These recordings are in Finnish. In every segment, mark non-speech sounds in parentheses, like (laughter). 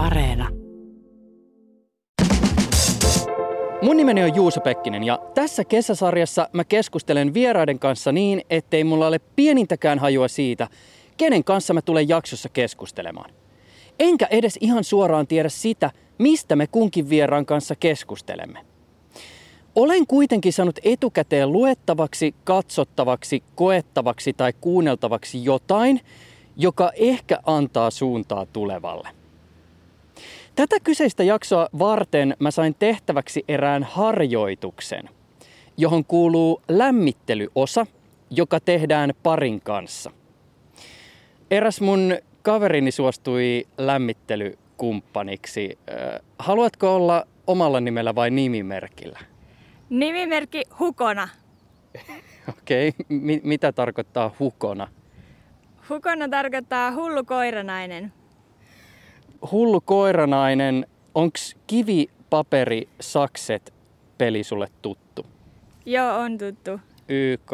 Areena. Mun nimeni on Juuso Pekkinen ja tässä kesäsarjassa mä keskustelen vieraiden kanssa niin, ettei mulla ole pienintäkään hajua siitä, kenen kanssa mä tulen jaksossa keskustelemaan. Enkä edes ihan suoraan tiedä sitä, mistä me kunkin vieraan kanssa keskustelemme. Olen kuitenkin saanut etukäteen luettavaksi, katsottavaksi, koettavaksi tai kuunneltavaksi jotain, joka ehkä antaa suuntaa tulevalle. Tätä kyseistä jaksoa varten mä sain tehtäväksi erään harjoituksen, johon kuuluu lämmittelyosa, joka tehdään parin kanssa. Eräs mun kaverini suostui lämmittelykumppaniksi. Haluatko olla omalla nimellä vai nimimerkillä? Nimimerkki Hukona. (laughs) Okei, okay. M- mitä tarkoittaa hukona? Hukona tarkoittaa hullu koiranainen. Hullu koiranainen, onks kivi, paperi, sakset peli sulle tuttu? Joo, on tuttu. YK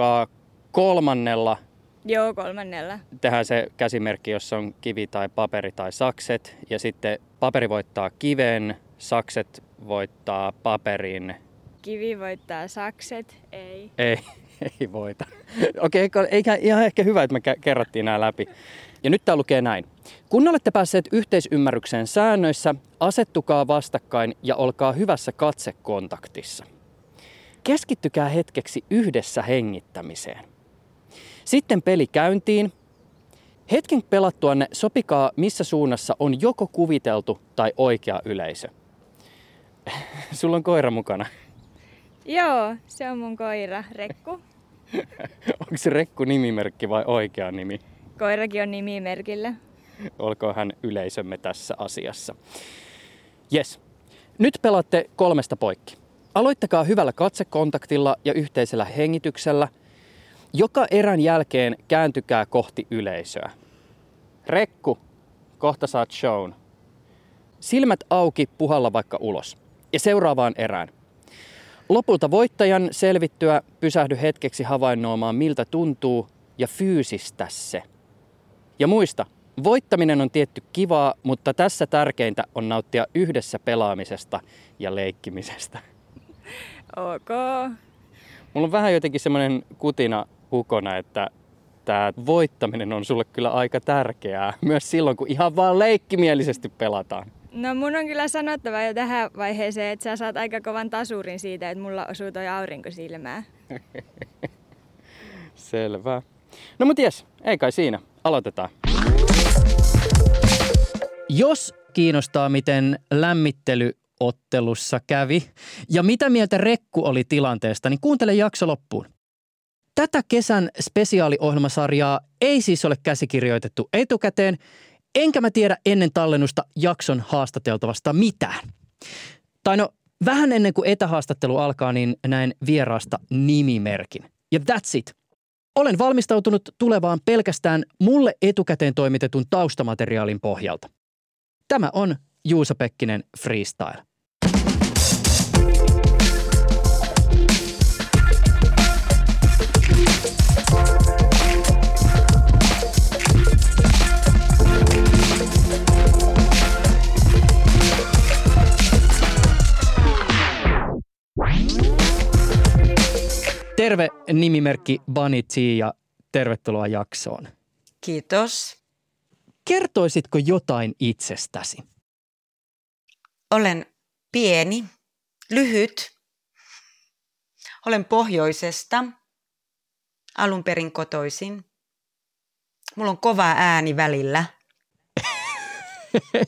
kolmannella Joo, kolmannella. tehdään se käsimerkki, jossa on kivi tai paperi tai sakset. Ja sitten paperi voittaa kiven, sakset voittaa paperin. Kivi voittaa sakset, ei. Ei, (laughs) ei voita. Okei, okay, eikä ihan ehkä hyvä, että me kerrattiin nämä läpi. Ja nyt tämä lukee näin. Kun olette päässeet yhteisymmärrykseen säännöissä, asettukaa vastakkain ja olkaa hyvässä katsekontaktissa. Keskittykää hetkeksi yhdessä hengittämiseen. Sitten peli käyntiin. Hetken pelattuanne sopikaa, missä suunnassa on joko kuviteltu tai oikea yleisö. (laughs) Sulla on koira mukana. Joo, se on mun koira, Rekku. (laughs) Onko se Rekku nimimerkki vai oikea nimi? Koirakin on nimimerkillä. Olkoon hän yleisömme tässä asiassa. Yes. Nyt pelaatte kolmesta poikki. Aloittakaa hyvällä katsekontaktilla ja yhteisellä hengityksellä. Joka erän jälkeen kääntykää kohti yleisöä. Rekku, kohta saat shown. Silmät auki, puhalla vaikka ulos. Ja seuraavaan erään. Lopulta voittajan selvittyä pysähdy hetkeksi havainnoimaan miltä tuntuu ja fyysistä se. Ja muista, voittaminen on tietty kivaa, mutta tässä tärkeintä on nauttia yhdessä pelaamisesta ja leikkimisestä. (laughs) Ok. Mulla on vähän jotenkin semmoinen kutina hukona, että tämä voittaminen on sulle kyllä aika tärkeää. (laughs) Myös silloin, kun ihan vaan leikkimielisesti pelataan. No mun on kyllä sanottava jo tähän vaiheeseen, että sä saat aika kovan tasurin siitä, että mulla osuu toi aurinko silmää. (laughs) Selvä. No mut jes, ei kai siinä. Aloitetaan. Jos kiinnostaa, miten lämmittelyottelussa kävi ja mitä mieltä Rekku oli tilanteesta, niin kuuntele jakso loppuun. Tätä kesän spesiaaliohjelmasarjaa ei siis ole käsikirjoitettu etukäteen, enkä mä tiedä ennen tallennusta jakson haastateltavasta mitään. Tai no, vähän ennen kuin etähaastattelu alkaa, niin näin vieraasta nimimerkin. Ja that's it. Olen valmistautunut tulevaan pelkästään mulle etukäteen toimitetun taustamateriaalin pohjalta. Tämä on Juuso Pekkinen Freestyle. Nimimerkki Bunny T ja tervetuloa jaksoon. Kiitos. Kertoisitko jotain itsestäsi? Olen pieni, lyhyt. Olen pohjoisesta, alun perin kotoisin. Mulla on kova ääni välillä. (laughs)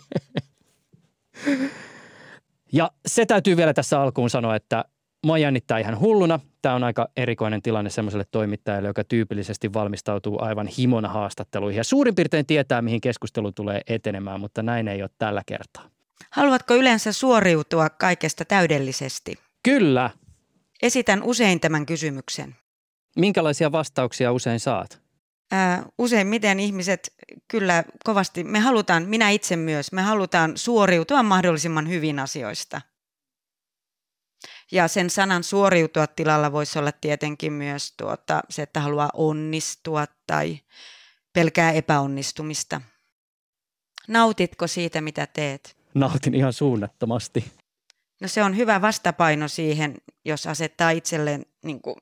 ja se täytyy vielä tässä alkuun sanoa, että Mua jännittää ihan hulluna. Tämä on aika erikoinen tilanne semmoiselle toimittajalle, joka tyypillisesti valmistautuu aivan himona haastatteluihin ja suurin piirtein tietää, mihin keskustelu tulee etenemään, mutta näin ei ole tällä kertaa. Haluatko yleensä suoriutua kaikesta täydellisesti? Kyllä. Esitän usein tämän kysymyksen. Minkälaisia vastauksia usein saat? Ää, useimmiten ihmiset kyllä kovasti, me halutaan, minä itse myös, me halutaan suoriutua mahdollisimman hyvin asioista. Ja sen sanan suoriutua tilalla voisi olla tietenkin myös tuota, se, että haluaa onnistua tai pelkää epäonnistumista. Nautitko siitä, mitä teet? nautin ihan suunnattomasti. No se on hyvä vastapaino siihen, jos asettaa itselleen niin kuin,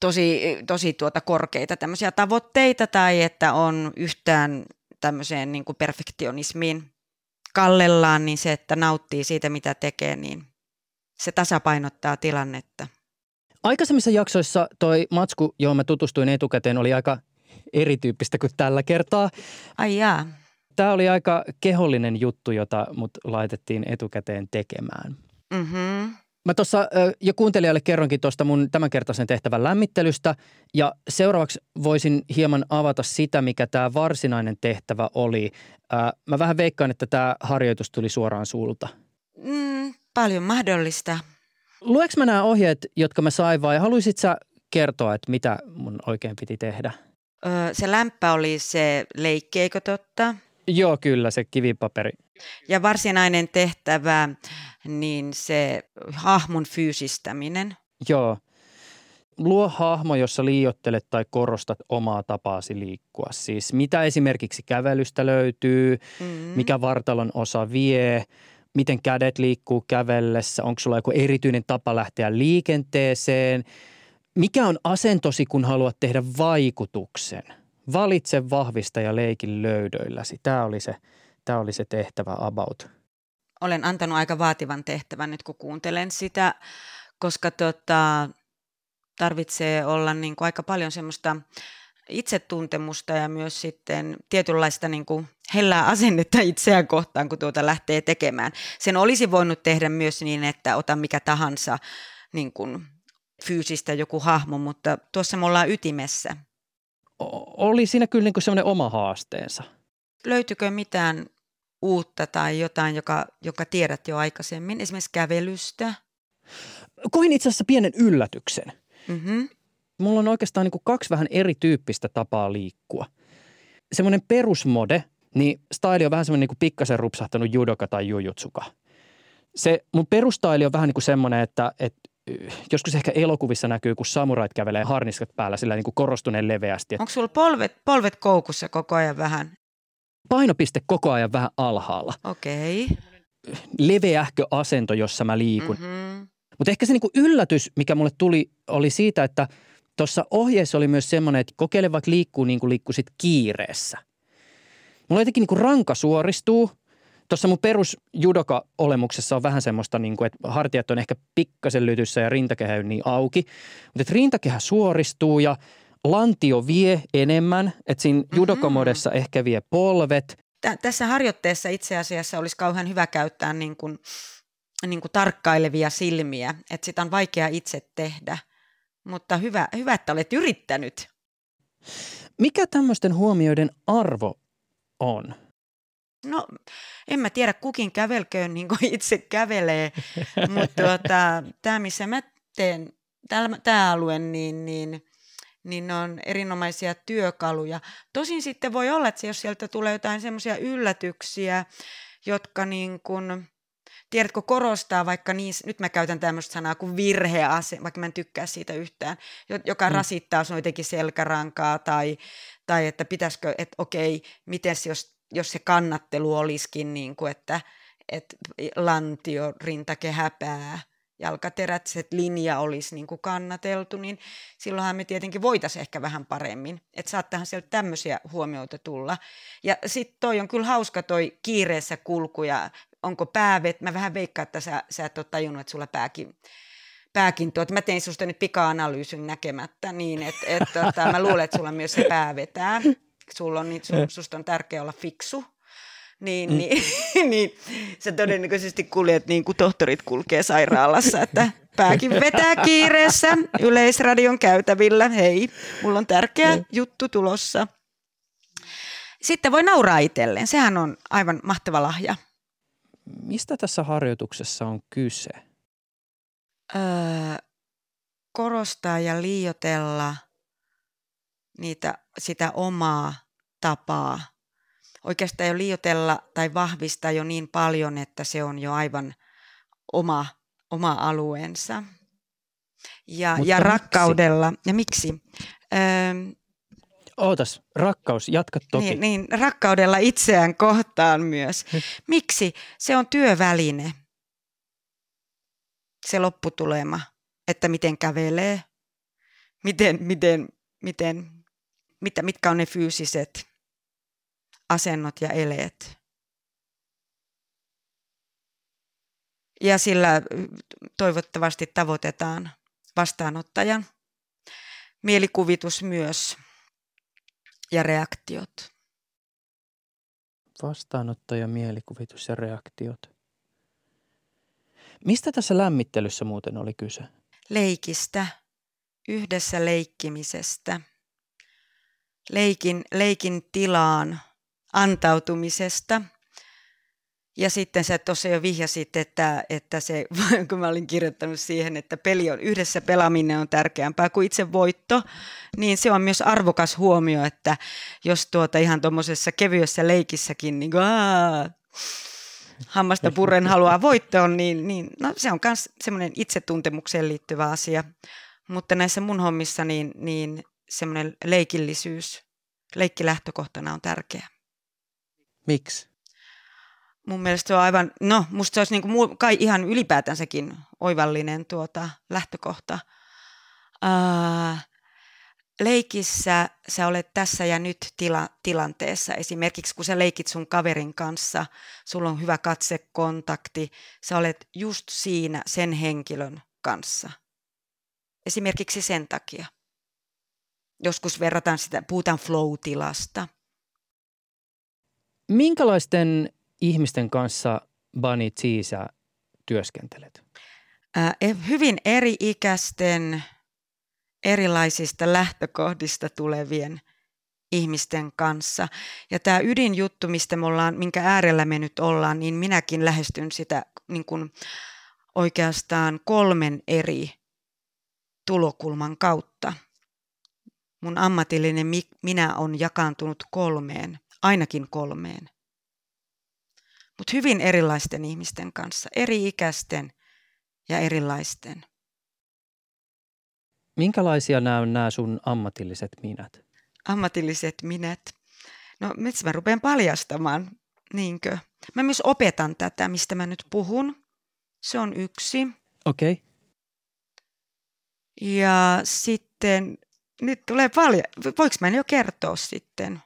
tosi, tosi tuota korkeita tämmöisiä tavoitteita tai että on yhtään tämmöiseen niin kuin perfektionismiin kallellaan, niin se, että nauttii siitä, mitä tekee, niin se tasapainottaa tilannetta. Aikaisemmissa jaksoissa toi matsku, johon mä tutustuin etukäteen, oli aika erityyppistä kuin tällä kertaa. Ai jaa. Tämä oli aika kehollinen juttu, jota mut laitettiin etukäteen tekemään. Mm-hmm. Mä tuossa jo kuuntelijalle kerronkin tuosta mun tämänkertaisen tehtävän lämmittelystä ja seuraavaksi voisin hieman avata sitä, mikä tämä varsinainen tehtävä oli. Mä vähän veikkaan, että tämä harjoitus tuli suoraan sulta. Mm, paljon mahdollista. Lueks mä nämä ohjeet, jotka mä sain vai haluaisit sä kertoa, että mitä mun oikein piti tehdä? Öö, se lämpä oli se leikkeikö totta? Joo, kyllä, se kivipaperi. Ja varsinainen tehtävä, niin se hahmon fyysistäminen. Joo. Luo hahmo, jossa liiottelet tai korostat omaa tapaasi liikkua. Siis mitä esimerkiksi kävelystä löytyy, mm-hmm. mikä vartalon osa vie, miten kädet liikkuu kävellessä, onko sulla joku erityinen tapa lähteä liikenteeseen, mikä on asentosi, kun haluat tehdä vaikutuksen. Valitse, vahvista ja leikin löydöilläsi. Tämä oli se, tämä oli se tehtävä about. Olen antanut aika vaativan tehtävän nyt, kun kuuntelen sitä, koska tota, tarvitsee olla niin kuin aika paljon semmoista itsetuntemusta ja myös sitten tietynlaista niin kuin hellää asennetta itseään kohtaan, kun tuota lähtee tekemään. Sen olisi voinut tehdä myös niin, että ota mikä tahansa niin kuin fyysistä joku hahmo, mutta tuossa me ollaan ytimessä. Oli siinä kyllä niin kuin semmoinen oma haasteensa. Löytyykö mitään uutta tai jotain, joka, joka tiedät jo aikaisemmin, esimerkiksi kävelystä? Koin itse asiassa pienen yllätyksen. Mm-hmm mulla on oikeastaan niin kuin kaksi vähän erityyppistä tapaa liikkua. Semmoinen perusmode, niin style on vähän semmoinen niin kuin pikkasen rupsahtanut judoka tai jujutsuka. Se mun perustaili on vähän niin kuin semmoinen, että, että joskus ehkä elokuvissa näkyy, kun samurait kävelee harniskat päällä sillä niin kuin korostuneen leveästi. Onko sulla polvet, polvet koukussa koko ajan vähän? Painopiste koko ajan vähän alhaalla. Okei. Okay. Leveähkö asento, jossa mä liikun. Mm-hmm. Mutta ehkä se niin kuin yllätys, mikä mulle tuli, oli siitä, että – Tuossa ohjeessa oli myös semmoinen, että kokeile vaikka liikkuu niin kuin liikkuisit kiireessä. Mulla jotenkin niin kuin ranka suoristuu. Tuossa mun perus judoka-olemuksessa on vähän semmoista, niin kuin, että hartiat on ehkä pikkasen lytyssä ja rintakehä on niin auki. Mutta että rintakehä suoristuu ja lantio vie enemmän, että siinä mm-hmm. ehkä vie polvet. Tä, tässä harjoitteessa itse asiassa olisi kauhean hyvä käyttää niin kuin, niin kuin tarkkailevia silmiä, että sitä on vaikea itse tehdä mutta hyvä, hyvä, että olet yrittänyt. Mikä tämmöisten huomioiden arvo on? No, en mä tiedä, kukin kävelköön niin kuin (laughs) itse kävelee, mutta tuota, (laughs) tämä, missä mä teen, tämä alue, niin, niin, niin ne on erinomaisia työkaluja. Tosin sitten voi olla, että jos sieltä tulee jotain semmoisia yllätyksiä, jotka niin kuin, tiedätkö, korostaa vaikka niin, nyt mä käytän tämmöistä sanaa kuin virhease, vaikka mä en tykkää siitä yhtään, joka mm. rasittaa sun jotenkin selkärankaa tai, tai että pitäisikö, että okei, miten jos, jos se kannattelu olisikin niin kuin, että, että lantio, rintakehä, pää, jalkaterät, se linja olisi niin kuin kannateltu, niin silloinhan me tietenkin voitaisiin ehkä vähän paremmin. Että saattahan sieltä tämmöisiä huomioita tulla. Ja sitten toi on kyllä hauska toi kiireessä kulku ja onko päävet, mä vähän veikkaan, että sä, sä et ole tajunnut, että sulla pääkin, pääkin tuot. Mä tein susta nyt pika-analyysin näkemättä niin, että et, tota, mä luulen, että sulla myös se pää vetää. Sulla on, niin, su, susta on tärkeää olla fiksu. Niin, mm. niin, (laughs) niin sä todennäköisesti kuljet niin kuin tohtorit kulkee sairaalassa, että pääkin vetää kiireessä Yleisradion käytävillä. Hei, mulla on tärkeä mm. juttu tulossa. Sitten voi nauraa itselleen. Sehän on aivan mahtava lahja. Mistä tässä harjoituksessa on kyse? Öö, korostaa ja liiotella niitä, sitä omaa tapaa. Oikeastaan jo liiotella tai vahvistaa jo niin paljon, että se on jo aivan oma, oma alueensa. Ja, ja rakkaudella. Ja miksi? Öö, Ootas, rakkaus, jatka toki. Niin, niin, rakkaudella itseään kohtaan myös. Miksi? Se on työväline. Se lopputulema, että miten kävelee, miten, miten, miten, mitä, mitkä on ne fyysiset asennot ja eleet. Ja sillä toivottavasti tavoitetaan vastaanottajan mielikuvitus myös ja reaktiot. Vastaanottaja, mielikuvitus ja reaktiot. Mistä tässä lämmittelyssä muuten oli kyse? Leikistä, yhdessä leikkimisestä, leikin, leikin tilaan antautumisesta – ja sitten sä tuossa jo vihjasit, että, että se, (laughs) kun mä olin kirjoittanut siihen, että peli on, yhdessä pelaaminen on tärkeämpää kuin itse voitto, niin se on myös arvokas huomio, että jos tuota ihan tuommoisessa kevyessä leikissäkin niin kuin, aah, hammasta purren haluaa voittoon, niin, niin no, se on myös semmoinen itsetuntemukseen liittyvä asia. Mutta näissä mun hommissa niin, niin semmoinen leikillisyys, leikkilähtökohtana on tärkeä. Miksi? mun mielestä se on aivan, no musta se olisi niin kuin, kai ihan ylipäätänsäkin oivallinen tuota, lähtökohta. Uh, leikissä sä olet tässä ja nyt tila, tilanteessa. Esimerkiksi kun sä leikit sun kaverin kanssa, sulla on hyvä katsekontakti, sä olet just siinä sen henkilön kanssa. Esimerkiksi sen takia. Joskus verrataan sitä, puhutaan flow-tilasta. Minkälaisten ihmisten kanssa Bunny Cheese työskentelet? Ää, e, hyvin eri-ikäisten, erilaisista lähtökohdista tulevien ihmisten kanssa. Ja tämä ydinjuttu, mistä me ollaan, minkä äärellä me nyt ollaan, niin minäkin lähestyn sitä niin kuin oikeastaan kolmen eri tulokulman kautta. Mun ammatillinen minä on jakaantunut kolmeen, ainakin kolmeen mutta hyvin erilaisten ihmisten kanssa, eri-ikäisten ja erilaisten. Minkälaisia nämä on nämä sun ammatilliset minät? Ammatilliset minät? No, miksi mä rupean paljastamaan, niinkö? Mä myös opetan tätä, mistä mä nyt puhun. Se on yksi. Okei. Okay. Ja sitten, nyt tulee paljon, voiko mä jo kertoa sitten?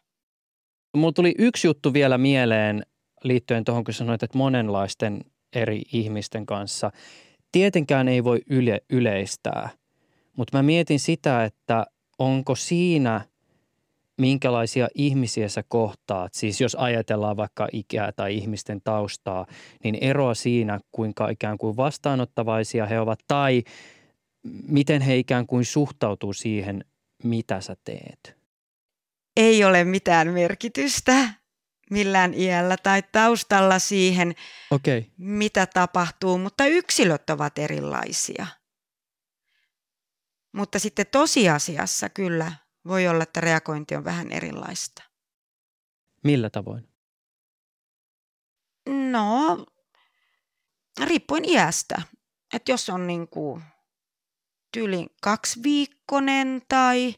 Mulla tuli yksi juttu vielä mieleen liittyen tuohon, kun sanoit, että monenlaisten eri ihmisten kanssa. Tietenkään ei voi yle, yleistää, mutta mä mietin sitä, että onko siinä minkälaisia ihmisiä sä kohtaat, siis jos ajatellaan vaikka ikää tai ihmisten taustaa, niin eroa siinä, kuinka ikään kuin vastaanottavaisia he ovat tai miten he ikään kuin suhtautuu siihen, mitä sä teet? Ei ole mitään merkitystä millään iällä tai taustalla siihen, okay. mitä tapahtuu, mutta yksilöt ovat erilaisia. Mutta sitten tosiasiassa kyllä voi olla, että reagointi on vähän erilaista. Millä tavoin? No, riippuen iästä. Että jos on niin kuin tyyli kaksiviikkonen tai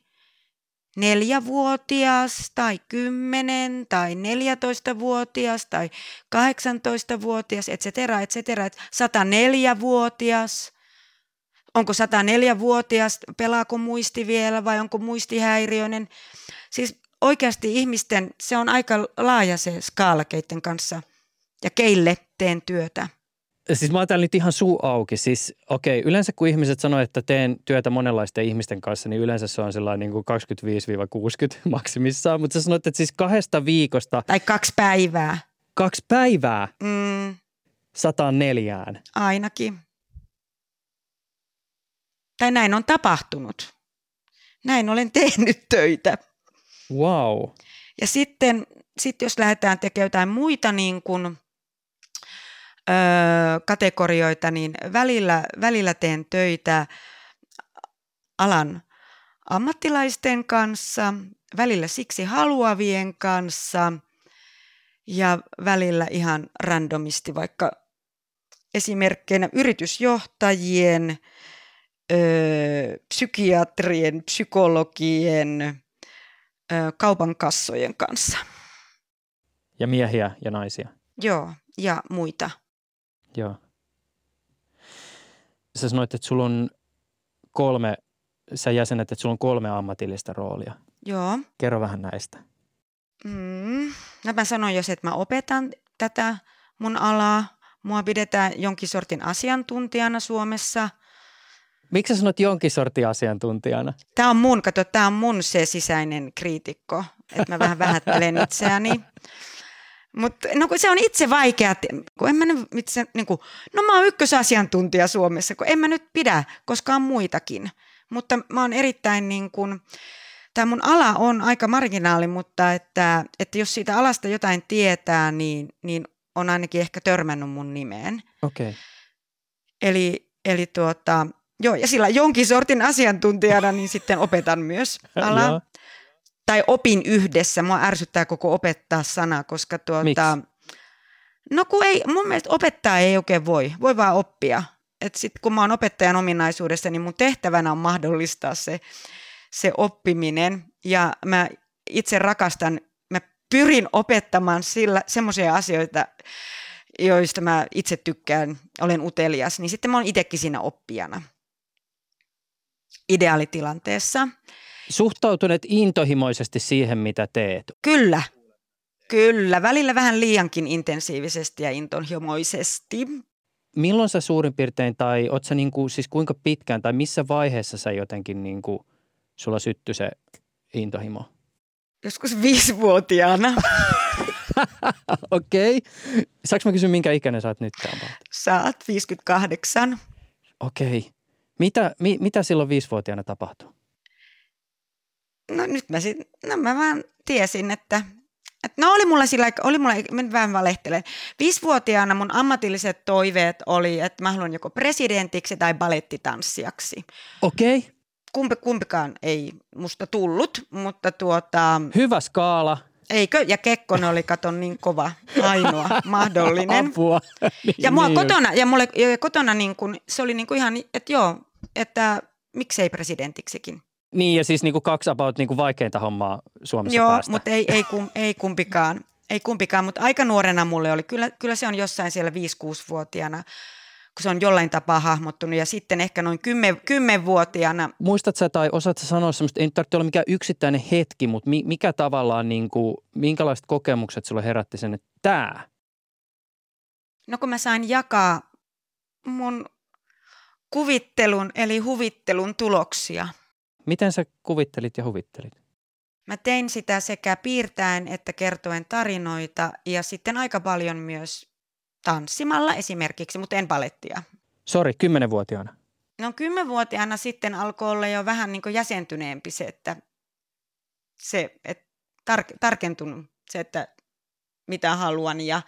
neljävuotias tai kymmenen tai neljätoistavuotias tai kahdeksantoistavuotias, et cetera, et cetera, 104-vuotias. Onko 104-vuotias, pelaako muisti vielä vai onko muistihäiriöinen? Siis oikeasti ihmisten, se on aika laaja se skaala, keiden kanssa ja keille teen työtä. Siis mä oon nyt ihan suu auki. Siis okei, okay, yleensä kun ihmiset sanoo, että teen työtä monenlaisten ihmisten kanssa, niin yleensä se on sellainen niin kuin 25-60 (laughs) maksimissaan. Mutta sä sanoit, että siis kahdesta viikosta... Tai kaksi päivää. Kaksi päivää? Mm. 104. Ainakin. Tai näin on tapahtunut. Näin olen tehnyt töitä. Wow. Ja sitten, sitten jos lähdetään tekemään jotain muita niin kuin kategorioita, niin välillä, välillä teen töitä alan ammattilaisten kanssa, välillä siksi haluavien kanssa ja välillä ihan randomisti, vaikka esimerkkeinä yritysjohtajien, ö, psykiatrien, psykologien, ö, kaupan kassojen kanssa. Ja miehiä ja naisia. Joo, ja muita. Joo. Sä sanoit, että sulla on kolme, sä jäsenet, että sulla on kolme ammatillista roolia. Joo. Kerro vähän näistä. Mm. No mä sanoin jos, että mä opetan tätä mun alaa. Mua pidetään jonkin sortin asiantuntijana Suomessa. Miksi sä sanot jonkin sortin asiantuntijana? Tämä on mun, kato, tämä on mun se sisäinen kriitikko, että mä vähän vähättelen itseäni. Mutta no kun se on itse vaikea, kun en mä nyt itse, niin kuin, no mä oon ykkösasiantuntija Suomessa, kun en mä nyt pidä, koska on muitakin. Mutta mä oon erittäin niin kuin, tämä mun ala on aika marginaali, mutta että, että jos siitä alasta jotain tietää, niin, niin on ainakin ehkä törmännyt mun nimeen. Okei. Okay. Eli, eli tuota, joo, ja sillä jonkin sortin asiantuntijana niin sitten opetan myös (laughs) alaa. tai opin yhdessä. Mua ärsyttää koko opettaa sana, koska tuota, Miks? no kun ei, mun mielestä opettaa ei oikein voi, voi vaan oppia. Et sit kun mä oon opettajan ominaisuudessa, niin mun tehtävänä on mahdollistaa se, se oppiminen. Ja mä itse rakastan, mä pyrin opettamaan sillä semmoisia asioita, joista mä itse tykkään, olen utelias, niin sitten mä oon itsekin siinä oppijana ideaalitilanteessa. Suhtautuneet intohimoisesti siihen, mitä teet. Kyllä, kyllä. Välillä vähän liiankin intensiivisesti ja intohimoisesti. Milloin sä suurin piirtein, tai oot sä niinku, siis kuinka pitkään, tai missä vaiheessa sä jotenkin niinku, sulla syttyi se intohimo? Joskus viisivuotiaana. (laughs) Okei. Okay. Saanko mä kysyä, minkä ikäinen sä oot nyt? Sä oot 58. Okei. Okay. Mitä, mi, mitä silloin viisivuotiaana tapahtui? No nyt mä sit, no mä vaan tiesin, että, että no oli mulla sillä oli mulla, mä vähän valehtelen. Viisivuotiaana mun ammatilliset toiveet oli, että mä haluan joko presidentiksi tai balettitanssijaksi. Okei. Okay. Kumpi, kumpikaan ei musta tullut, mutta tuota... Hyvä skaala. Eikö? Ja Kekkonen oli, katon, niin kova, ainoa mahdollinen. Apua. niin, ja mua niin kotona, ja mulle ja kotona niin kun, se oli niin kuin ihan, että joo, että miksei presidentiksikin. Niin, ja siis niin kuin kaksi about niin kuin vaikeinta hommaa Suomessa Joo, päästä. mutta ei, ei, kum, ei kumpikaan. Ei kumpikaan, mutta aika nuorena mulle oli. Kyllä, kyllä se on jossain siellä 5-6-vuotiaana, kun se on jollain tapaa hahmottunut. Ja sitten ehkä noin 10, 10-vuotiaana. Muistat sä tai osaat sä sanoa semmoista, ei tarvitse olla mikään yksittäinen hetki, mutta mikä tavallaan, niin kuin, minkälaiset kokemukset sulle herätti sen, että tämä? No kun mä sain jakaa mun kuvittelun eli huvittelun tuloksia – Miten sä kuvittelit ja huvittelit? Mä tein sitä sekä piirtäen että kertoen tarinoita ja sitten aika paljon myös tanssimalla esimerkiksi, mutta en palettia. Sori, kymmenenvuotiaana. No kymmenvuotiaana sitten alkoi olla jo vähän niin kuin jäsentyneempi se, että se, että tar- tarkentunut se, että mitä haluan ja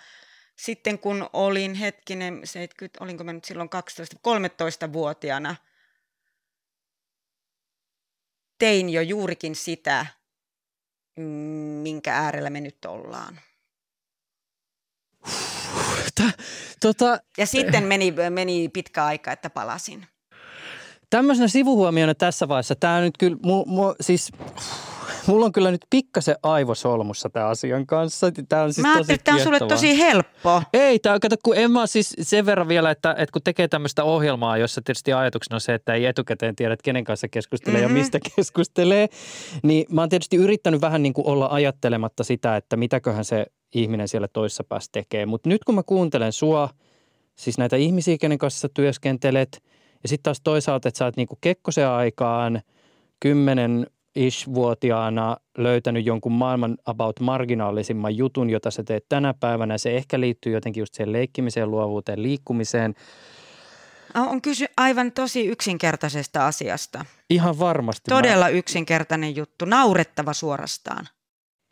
sitten kun olin hetkinen, 70, olinko mä nyt silloin 12-13-vuotiaana – tein jo juurikin sitä, minkä äärellä me nyt ollaan. Tota, ja sitten meni, meni pitkä aika, että palasin. Tämmöisenä sivuhuomiona tässä vaiheessa, tämä nyt kyllä, mu, mu, siis mulla on kyllä nyt pikkasen aivosolmussa tämän asian kanssa. Tämä on siis mä ajattelin, että tämä on sulle tosi helppo. Ei, tämä, kato, kun en mä siis sen verran vielä, että, että kun tekee tämmöistä ohjelmaa, jossa tietysti ajatuksena on se, että ei etukäteen tiedä, että kenen kanssa keskustelee mm-hmm. ja mistä keskustelee, niin mä oon tietysti yrittänyt vähän niin kuin olla ajattelematta sitä, että mitäköhän se ihminen siellä toisessa päässä tekee. Mutta nyt kun mä kuuntelen sua, siis näitä ihmisiä, kenen kanssa sä työskentelet, ja sitten taas toisaalta, että sä oot niin kuin Kekkosen aikaan kymmenen ish-vuotiaana löytänyt jonkun maailman about marginaalisimman jutun, jota sä teet tänä päivänä. Se ehkä liittyy jotenkin just siihen leikkimiseen, luovuuteen, liikkumiseen. On kysy aivan tosi yksinkertaisesta asiasta. Ihan varmasti. Todella mä... yksinkertainen juttu, naurettava suorastaan.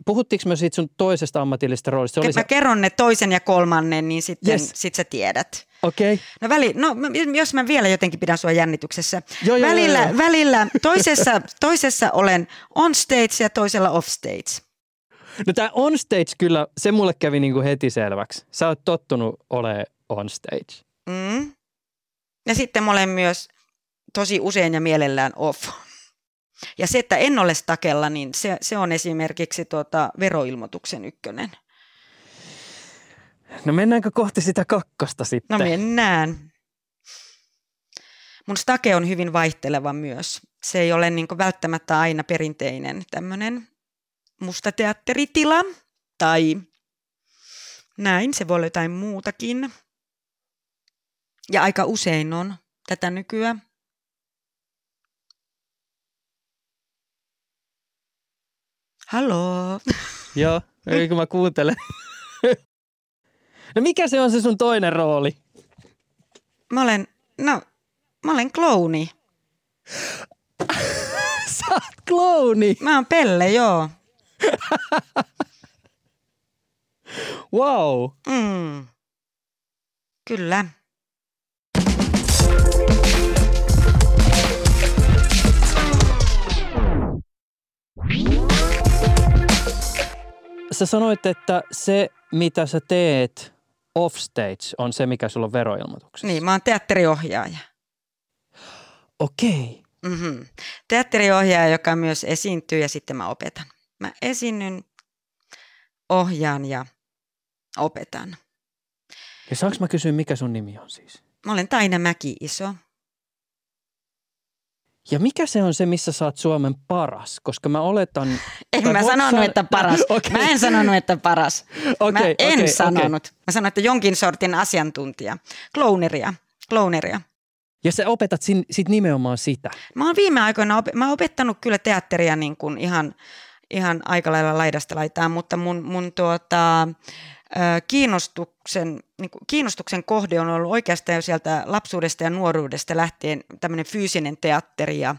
Puhuttiinko me siitä sun toisesta ammatillisesta roolista? Se oli mä se... kerron ne toisen ja kolmannen, niin sitten yes. sit sä tiedät. Okei. Okay. No, väli, no jos mä vielä jotenkin pidän sua jännityksessä. Joo, joo, välillä, joo, joo. välillä (laughs) toisessa, toisessa olen on stage ja toisella off stage. No tämä on stage kyllä, se mulle kävi niinku heti selväksi. Sä oot tottunut olemaan on stage. Mm. Ja sitten mä olen myös tosi usein ja mielellään off. Ja se, että en ole stakella, niin se, se on esimerkiksi tuota veroilmoituksen ykkönen. No mennäänkö kohti sitä kakkosta sitten? No mennään. Mun stake on hyvin vaihteleva myös. Se ei ole niin välttämättä aina perinteinen tämmöinen mustateatteritila tai näin, se voi olla jotain muutakin. Ja aika usein on tätä nykyään. Haloo. Joo, eikö mä kuuntelen. no mikä se on se sun toinen rooli? Mä olen, no, mä olen klouni. (laughs) Sä oot klouni. Mä oon Pelle, joo. wow. Mm. Kyllä. Sä sanoit, että se, mitä sä teet offstage, on se, mikä sulla on veroilmoituksessa. Niin, mä oon teatteriohjaaja. Okei. Mm-hmm. Teatteriohjaaja, joka myös esiintyy ja sitten mä opetan. Mä esiinnyn, ohjaan ja opetan. Ja saanko mä kysyä, mikä sun nimi on siis? Mä olen Taina Mäki-iso. Ja mikä se on se, missä sä oot Suomen paras? Koska mä oletan... En mä sanonut, sä- että paras. (laughs) Okei. Mä en sanonut, että paras. Okei, mä en okei, sanonut. Mä sanoin, että jonkin sortin asiantuntija. Clowneria. Clowneria. Ja sä opetat sin, sit nimenomaan sitä. Mä oon viime aikoina op- mä oon opettanut kyllä teatteria niin kuin ihan, ihan aika lailla laidasta laitaan, mutta mun, mun tuota, kiinnostuksen, niin kuin kiinnostuksen kohde on ollut oikeastaan jo sieltä lapsuudesta ja nuoruudesta lähtien tämmöinen fyysinen teatteri ja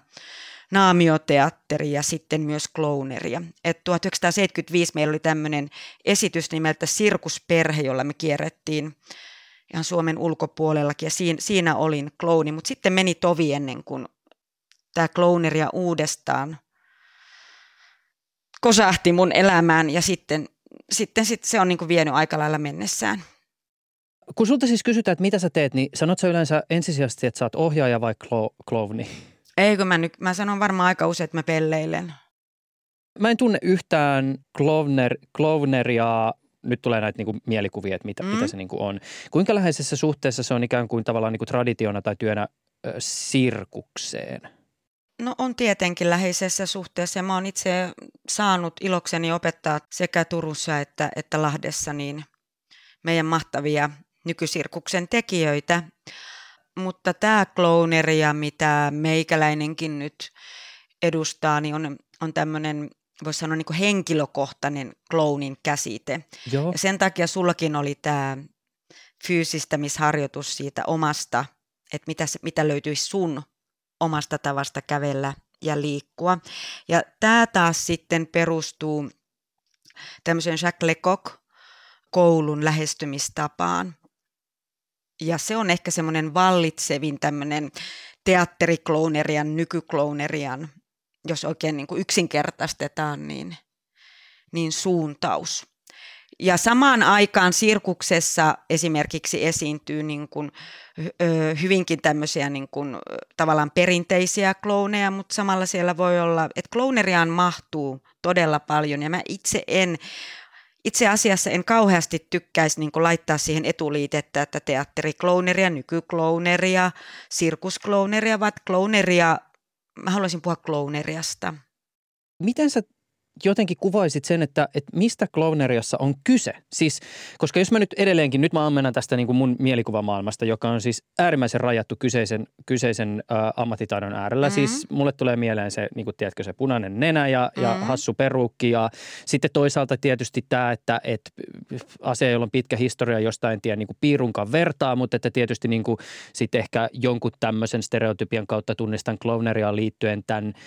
naamioteatteri ja sitten myös clowneria. Et 1975 meillä oli tämmöinen esitys nimeltä Sirkusperhe, jolla me kierrettiin ihan Suomen ulkopuolellakin ja siinä, siinä olin klouni, mutta sitten meni tovi ennen kuin tämä clowneria uudestaan kosahti mun elämään ja sitten, sitten sit se on niin kuin vienyt aika lailla mennessään. Kun sulta siis kysytään, että mitä sä teet, niin sanot sä yleensä ensisijaisesti, että sä oot ohjaaja vai klo, klovni? Eikö mä, nyt, mä sanon varmaan aika usein, että mä pelleilen. Mä en tunne yhtään klovner, klovneria, nyt tulee näitä niinku mielikuvia, että mitä, Mm. mitä se niinku on. Kuinka läheisessä suhteessa se on ikään kuin tavallaan niinku traditiona tai työnä ö, sirkukseen? No on tietenkin läheisessä suhteessa ja mä oon itse saanut ilokseni opettaa sekä Turussa että, että Lahdessa niin meidän mahtavia nykysirkuksen tekijöitä. Mutta tämä clowneria, mitä meikäläinenkin nyt edustaa, niin on, on tämmöinen, voisi sanoa niin henkilökohtainen clownin käsite. Joo. Ja sen takia sullakin oli tämä fyysistämisharjoitus siitä omasta, että mitä, mitä löytyisi sun omasta tavasta kävellä ja liikkua. Ja tämä taas sitten perustuu tämmöiseen Jacques Lecoq koulun lähestymistapaan. Ja se on ehkä semmoinen vallitsevin tämmöinen teatteriklounerian, nykyklounerian, jos oikein niin kuin yksinkertaistetaan, niin, niin suuntaus. Ja samaan aikaan sirkuksessa esimerkiksi esiintyy niin kuin, hyvinkin tämmöisiä niin kuin, tavallaan perinteisiä klouneja, mutta samalla siellä voi olla, että klouneriaan mahtuu todella paljon ja mä itse en itse asiassa en kauheasti tykkäisi niin laittaa siihen etuliitettä, että teatteriklooneria, nykyklooneria, sirkusklooneria, vaan klooneria, mä haluaisin puhua klooneriasta. Miten sä jotenkin kuvaisit sen, että, että mistä klowneriassa on kyse? Siis, koska jos mä nyt edelleenkin, nyt mä ammennan tästä niin kuin mun mielikuvamaailmasta, joka on siis äärimmäisen rajattu kyseisen, kyseisen ä, ammattitaidon äärellä. Mhm. Mm-hmm. Siis mulle tulee mieleen se, niin kuin tiedätkö, se punainen nenä ja, mm-hmm. ja hassu peruukki ja sitten toisaalta tietysti tämä, että, että asia, jolla on pitkä historia, josta en tiedä niin kuin piirunkaan vertaa, mutta että tietysti niin kuin sitten ehkä jonkun tämmöisen stereotypian kautta tunnistan klowneriaan liittyen tämän äh,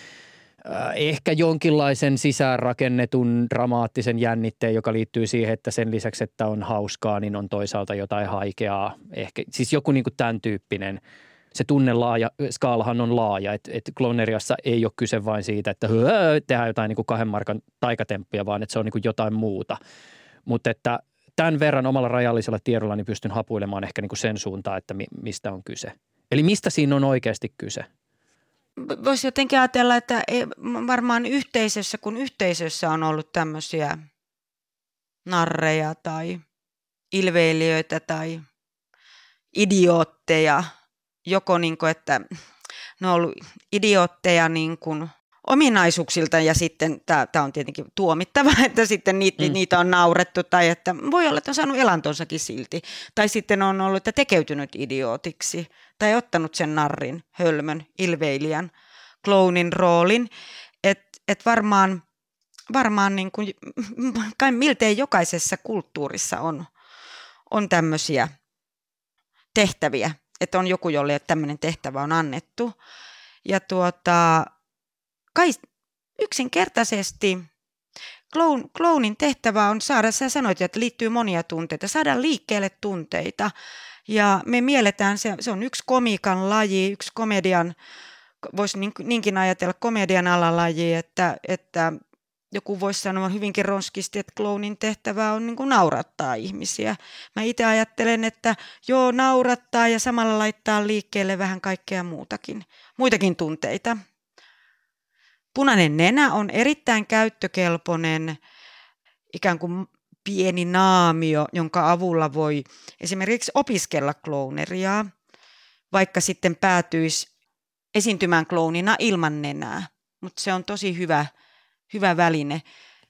ehkä jonkinlaisen sisäänrakennetun dramaattisen jännitteen, joka liittyy siihen, että sen lisäksi, että on hauskaa, niin on toisaalta jotain haikeaa. Ehkä, siis joku niin kuin tämän tyyppinen. Se tunne laaja, skaalahan on laaja, että et Kloneriassa ei ole kyse vain siitä, että höö, tehdään jotain niin kuin kahden markan taikatemppuja, vaan että se on niin kuin jotain muuta. Mutta että tämän verran omalla rajallisella tiedolla niin pystyn hapuilemaan ehkä niin kuin sen suuntaan, että mi, mistä on kyse. Eli mistä siinä on oikeasti kyse? Voisi jotenkin ajatella, että varmaan yhteisössä, kun yhteisössä on ollut tämmöisiä narreja tai ilveilijöitä tai idiootteja, joko niin kuin, että ne on ollut idiootteja niin kuin ominaisuuksilta ja sitten tämä on tietenkin tuomittava, (laughs) että sitten niitä, mm. niitä on naurettu tai että voi olla, että on saanut elantonsakin silti. Tai sitten on ollut, että tekeytynyt idiootiksi tai ottanut sen narrin, hölmön, ilveilijän, clownin roolin. Että et varmaan, varmaan niin kuin, (laughs) kai miltei jokaisessa kulttuurissa on, on tämmöisiä tehtäviä, että on joku, jolle tämmöinen tehtävä on annettu. Ja tuota, kai yksinkertaisesti Clown, clownin tehtävä on saada, sä sanoit, että liittyy monia tunteita, saada liikkeelle tunteita. Ja me mielletään, se, se on yksi komikan laji, yksi komedian, voisi niin, niinkin ajatella komedian alalaji, että, että joku voisi sanoa hyvinkin ronskisti, että clownin tehtävä on niin kuin naurattaa ihmisiä. Mä itse ajattelen, että joo, naurattaa ja samalla laittaa liikkeelle vähän kaikkea muutakin, muitakin tunteita. Punainen nenä on erittäin käyttökelpoinen ikään kuin pieni naamio, jonka avulla voi esimerkiksi opiskella klooneria, vaikka sitten päätyisi esiintymään kloonina ilman nenää. Mutta se on tosi hyvä, hyvä väline.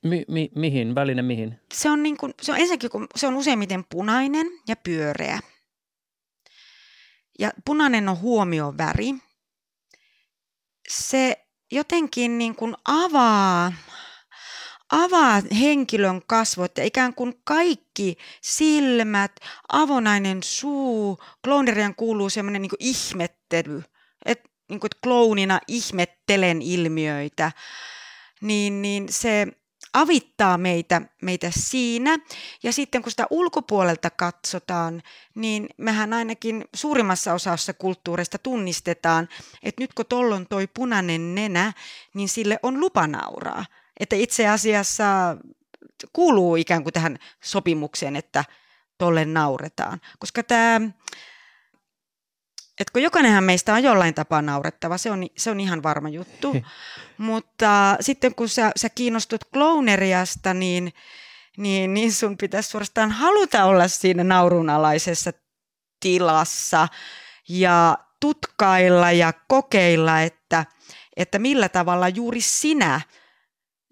Mi- mi- mihin? Väline mihin? Se on, niin kuin, se on ensinnäkin, kun se on useimmiten punainen ja pyöreä. Ja punainen on huomioon väri. Se jotenkin niin kuin avaa, avaa henkilön kasvot ja ikään kuin kaikki silmät, avonainen suu, kloonerian kuuluu semmoinen niin ihmettely, että niin kuin, että kloonina ihmettelen ilmiöitä, niin, niin se avittaa meitä, meitä siinä. Ja sitten kun sitä ulkopuolelta katsotaan, niin mehän ainakin suurimmassa osassa kulttuurista tunnistetaan, että nyt kun tolla on toi punainen nenä, niin sille on lupa nauraa. Että itse asiassa kuuluu ikään kuin tähän sopimukseen, että tolle nauretaan. Koska tämä että kun jokainenhan meistä on jollain tapaa naurettava, se on, se on ihan varma juttu. Mutta sitten kun sä, sä kiinnostut klouneriasta, niin, niin, niin sun pitäisi suorastaan haluta olla siinä naurunalaisessa tilassa ja tutkailla ja kokeilla, että, että millä tavalla juuri sinä,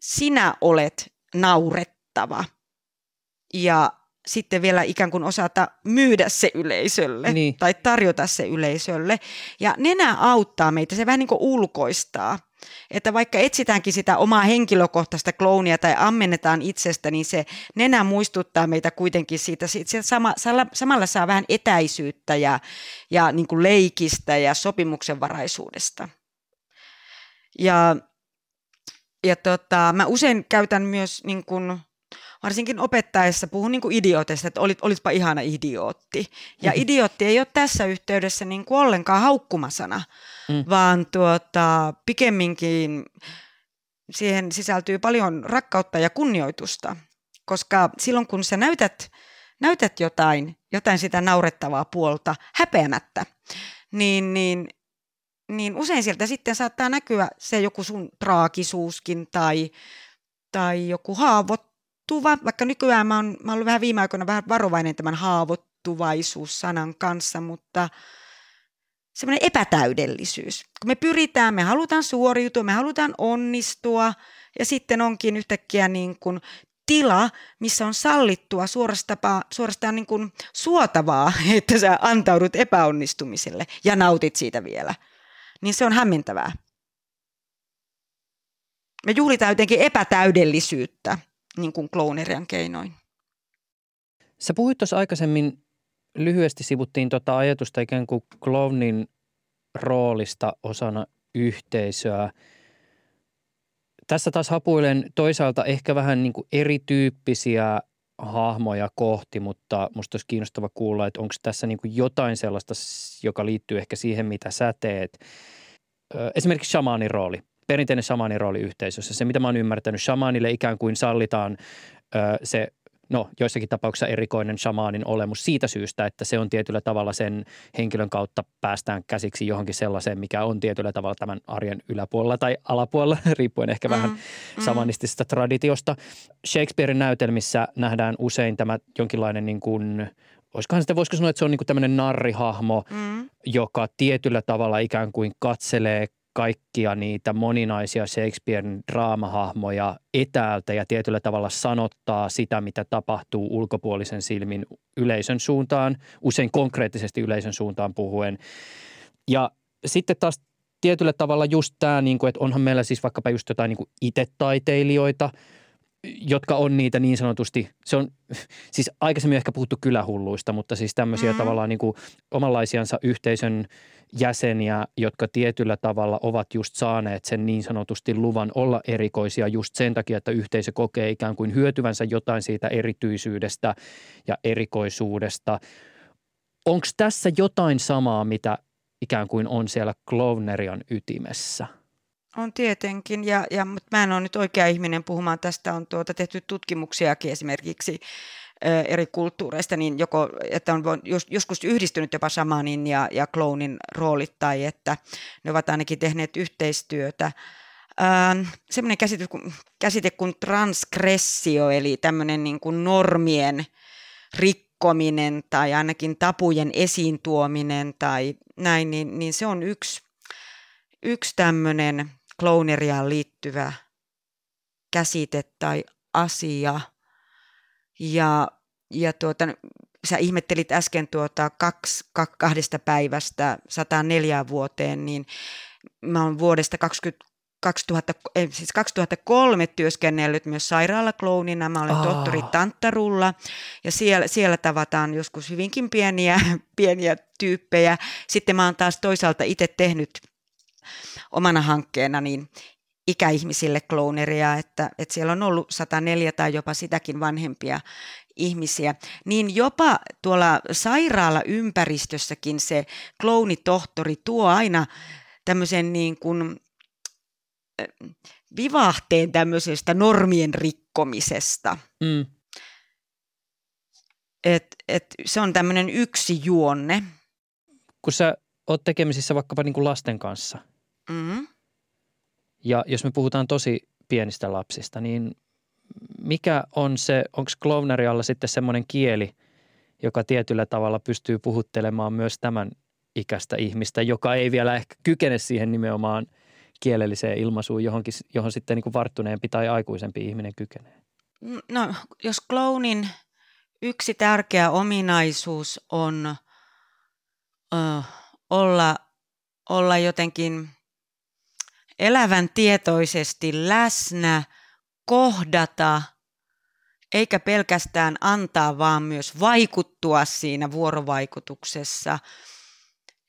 sinä olet naurettava. Ja sitten vielä ikään kuin osata myydä se yleisölle niin. tai tarjota se yleisölle. Ja nenä auttaa meitä, se vähän niin kuin ulkoistaa. Että vaikka etsitäänkin sitä omaa henkilökohtaista kloonia tai ammennetaan itsestä, niin se nenä muistuttaa meitä kuitenkin siitä. Se sama, samalla saa vähän etäisyyttä ja, ja niin kuin leikistä ja sopimuksenvaraisuudesta. Ja, ja tota, mä usein käytän myös niin kuin varsinkin opettaessa puhun niin kuin idiootista, että olit, olitpa ihana idiootti. Ja mm-hmm. idiootti ei ole tässä yhteydessä niin kuin ollenkaan haukkumasana, mm. vaan tuota, pikemminkin siihen sisältyy paljon rakkautta ja kunnioitusta, koska silloin kun sä näytät, näytät jotain, jotain sitä naurettavaa puolta häpeämättä, niin, niin, niin usein sieltä sitten saattaa näkyä se joku sun traagisuuskin tai, tai joku haavot, haavoittuva, vaikka nykyään mä oon, mä oon ollut vähän viime aikoina vähän varovainen tämän haavoittuvaisuus-sanan kanssa, mutta semmoinen epätäydellisyys. Kun me pyritään, me halutaan suoriutua, me halutaan onnistua ja sitten onkin yhtäkkiä niin kuin tila, missä on sallittua suorastaan, suorastaan niin kuin suotavaa, (laughs) että sä antaudut epäonnistumiselle ja nautit siitä vielä. Niin se on hämmentävää. Me juhlitaan jotenkin epätäydellisyyttä niin kuin kloonerian keinoin. Sä puhuit tuossa aikaisemmin, lyhyesti sivuttiin tuota ajatusta ikään kuin kloonin roolista osana yhteisöä. Tässä taas hapuilen toisaalta ehkä vähän niin kuin erityyppisiä hahmoja kohti, mutta musta olisi kiinnostava kuulla, että onko tässä niin kuin jotain sellaista, joka liittyy ehkä siihen, mitä sä teet. Esimerkiksi shamaanin rooli perinteinen shamanin rooli yhteisössä. Se, mitä mä oon ymmärtänyt, shamanille ikään kuin sallitaan ö, se no joissakin tapauksissa erikoinen shamaanin olemus siitä syystä, että se on tietyllä tavalla sen henkilön kautta päästään käsiksi johonkin sellaiseen, mikä on tietyllä tavalla tämän arjen yläpuolella tai alapuolella, (laughs) riippuen ehkä vähän mm, mm. samanistisesta traditiosta. Shakespearein näytelmissä nähdään usein tämä jonkinlainen niin kuin, olisikohan sitten, voisiko sanoa, että se on niin tämmöinen narrihahmo, mm. joka tietyllä tavalla ikään kuin katselee kaikkia niitä moninaisia Shakespearen draamahahmoja etäältä ja tietyllä tavalla sanottaa sitä, mitä tapahtuu ulkopuolisen silmin yleisön suuntaan, usein konkreettisesti yleisön suuntaan puhuen. Ja sitten taas tietyllä tavalla just tämä, niin kuin, että onhan meillä siis vaikkapa just jotain niin itetaiteilijoita – jotka on niitä niin sanotusti, se on (laughs) siis aikaisemmin ehkä puhuttu kylähulluista, mutta siis tämmöisiä mm. tavallaan niin kuin omanlaisiansa yhteisön jäseniä, jotka tietyllä tavalla ovat just saaneet sen niin sanotusti luvan olla erikoisia just sen takia, että yhteisö kokee ikään kuin hyötyvänsä jotain siitä erityisyydestä ja erikoisuudesta. Onko tässä jotain samaa, mitä ikään kuin on siellä Klovnerian ytimessä? On tietenkin, ja, ja, mutta mä en ole nyt oikea ihminen puhumaan tästä. On tuota, tehty tutkimuksiakin esimerkiksi ö, eri kulttuureista, niin joko, että on jos, joskus yhdistynyt jopa shamanin ja, ja clownin roolit, tai että ne ovat ainakin tehneet yhteistyötä. Ähm, semmoinen käsite, käsite kuin transgressio, eli tämmöinen niin kuin normien rikkominen tai ainakin tapujen esiin tuominen tai näin, niin, niin se on yksi, yksi tämmöinen klooneriaan liittyvä käsite tai asia. Ja, ja tuota, sä ihmettelit äsken tuota kaksi, kahdesta päivästä 104 vuoteen, niin mä oon vuodesta 20, 2000, siis 2003 työskennellyt myös sairaalaklounina. Mä olen oh. tohtori Tanttarulla ja siellä, siellä tavataan joskus hyvinkin pieniä, (laughs) pieniä tyyppejä. Sitten mä oon taas toisaalta itse tehnyt omana hankkeena niin ikäihmisille klooneria, että, että siellä on ollut 104 tai jopa sitäkin vanhempia ihmisiä, niin jopa tuolla sairaalaympäristössäkin se kloonitohtori tuo aina tämmöisen niin kuin vivahteen tämmöisestä normien rikkomisesta. Mm. Et, et se on tämmöinen yksi juonne. Kun sä oot tekemisissä vaikkapa niin kuin lasten kanssa – Mm. Ja jos me puhutaan tosi pienistä lapsista, niin mikä on se, onko Klovnerialla sitten semmoinen kieli, joka tietyllä tavalla pystyy puhuttelemaan myös tämän ikäistä ihmistä, joka ei vielä ehkä kykene siihen nimenomaan kielelliseen ilmaisuun, johonkin, johon sitten niin kuin varttuneempi tai aikuisempi ihminen kykenee? No, jos kloonin yksi tärkeä ominaisuus on ö, olla, olla jotenkin elävän tietoisesti läsnä, kohdata, eikä pelkästään antaa, vaan myös vaikuttua siinä vuorovaikutuksessa.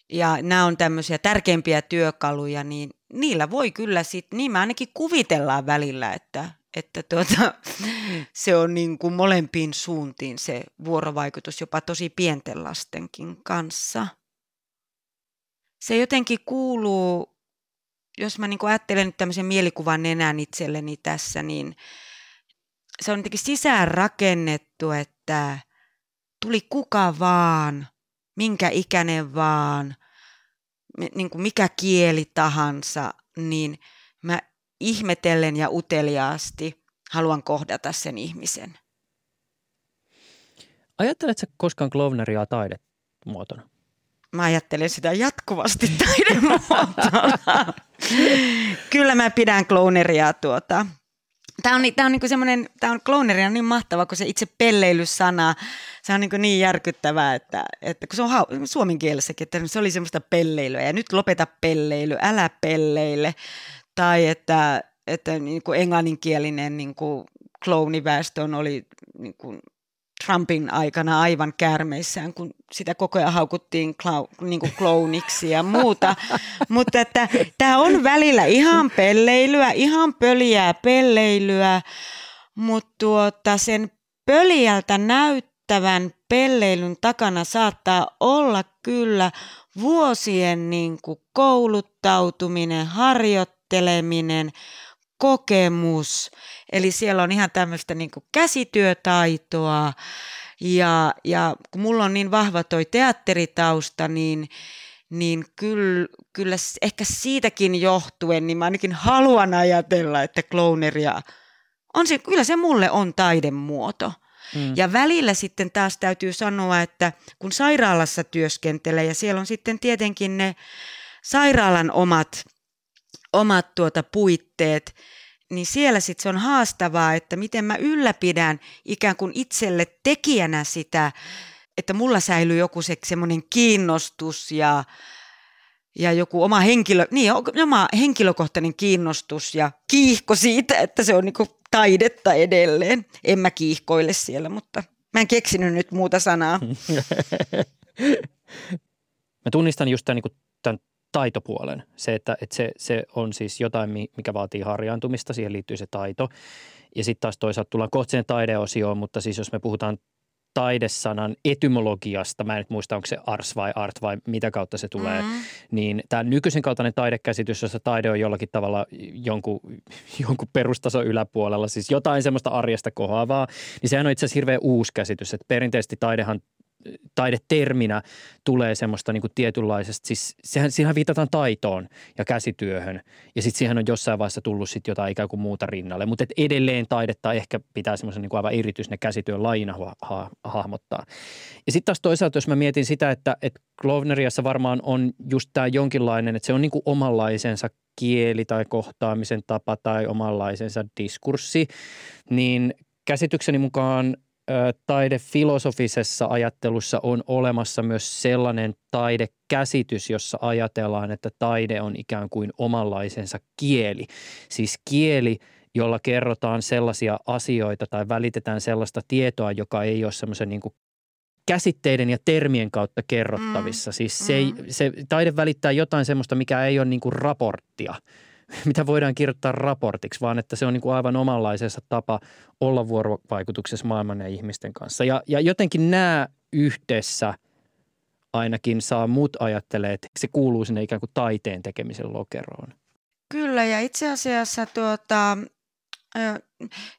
Ja nämä on tämmöisiä tärkeimpiä työkaluja, niin niillä voi kyllä sitten, niin me ainakin kuvitellaan välillä, että, että tuota, (laughs) se on niin kuin molempiin suuntiin se vuorovaikutus, jopa tosi pienten lastenkin kanssa. Se jotenkin kuuluu jos mä niin ajattelen nyt tämmöisen mielikuvan nenän itselleni tässä, niin se on jotenkin sisään rakennettu, että tuli kuka vaan, minkä ikäinen vaan, niin kuin mikä kieli tahansa, niin mä ihmetellen ja uteliaasti haluan kohdata sen ihmisen. Ajatteletko koskaan Klovneria taidemuotona? Mä ajattelen sitä jatkuvasti (laughs) taidemuotona. Kyllä mä pidän cloneria tuota. Tämä on, tämä on niin semmoinen, tämä on cloneria niin mahtava, kun se itse pelleilysana, se on niin, niin järkyttävää, että, että kun se on hau, suomen kielessäkin, että se oli semmoista pelleilyä ja nyt lopeta pelleily, älä pelleile. Tai että, että niin englanninkielinen niin klooniväestö oli niin kuin Trumpin aikana aivan käärmeissään, kun sitä koko ajan haukuttiin klau, niin kuin klouniksi ja muuta. (laughs) Mutta että tämä on välillä ihan pelleilyä, ihan pöliää pelleilyä, mutta tuota, sen pöliältä näyttävän pelleilyn takana saattaa olla kyllä vuosien niin kuin kouluttautuminen, harjoitteleminen, kokemus. Eli siellä on ihan tämmöistä niin käsityötaitoa. Ja, ja kun mulla on niin vahva toi teatteritausta, niin, niin kyllä, kyllä ehkä siitäkin johtuen, niin mä ainakin haluan ajatella, että clowneria on se, kyllä se mulle on taidemuoto. Mm. Ja välillä sitten taas täytyy sanoa, että kun sairaalassa työskentelee ja siellä on sitten tietenkin ne sairaalan omat, omat tuota puitteet, niin siellä sitten se on haastavaa, että miten mä ylläpidän ikään kuin itselle tekijänä sitä, että mulla säilyy joku se semmoinen kiinnostus ja, ja joku oma, henkilö, niin, oma henkilökohtainen kiinnostus ja kiihko siitä, että se on niinku taidetta edelleen. En mä kiihkoile siellä, mutta mä en keksinyt nyt muuta sanaa. (laughs) mä tunnistan just tämän, niin taitopuolen. Se, että, että se, se on siis jotain, mikä vaatii harjaantumista, siihen liittyy se taito. Ja sitten taas toisaalta tullaan kohta sen taideosioon, mutta siis jos me puhutaan taidesanan etymologiasta, mä en nyt muista, onko se ars vai art vai mitä kautta se tulee, mm-hmm. niin tämä nykyisen kaltainen taidekäsitys, jossa taide on jollakin tavalla jonkun, jonkun perustason yläpuolella, siis jotain semmoista arjesta kohaavaa, niin sehän on itse asiassa hirveän uusi käsitys, että perinteisesti taidehan taideterminä tulee semmoista niin kuin tietynlaisesta, siis sehän, siihen viitataan taitoon ja käsityöhön ja sitten siihen on jossain vaiheessa tullut sitten jotain ikään kuin muuta rinnalle, mutta et edelleen taidetta ehkä pitää semmoisen niin kuin aivan erityisen käsityön lajina ha- ha- hahmottaa. Ja sitten taas toisaalta, jos mä mietin sitä, että, että Klovneriassa varmaan on just tämä jonkinlainen, että se on niin kuin omanlaisensa kieli tai kohtaamisen tapa tai omanlaisensa diskurssi, niin käsitykseni mukaan taidefilosofisessa ajattelussa on olemassa myös sellainen taidekäsitys, jossa ajatellaan, että taide on ikään kuin omanlaisensa kieli. Siis kieli, jolla kerrotaan sellaisia asioita tai välitetään sellaista tietoa, joka ei ole semmoisen niin käsitteiden ja termien kautta kerrottavissa. Mm. Siis se, mm. se taide välittää jotain semmoista, mikä ei ole niin raporttia – (laughs) mitä voidaan kirjoittaa raportiksi, vaan että se on niin kuin aivan omanlaisensa tapa olla vuorovaikutuksessa maailman ja ihmisten kanssa. Ja, ja jotenkin nämä yhdessä ainakin saa mut ajattelee, että se kuuluu sinne ikään kuin taiteen tekemisen lokeroon. Kyllä, ja itse asiassa tuota,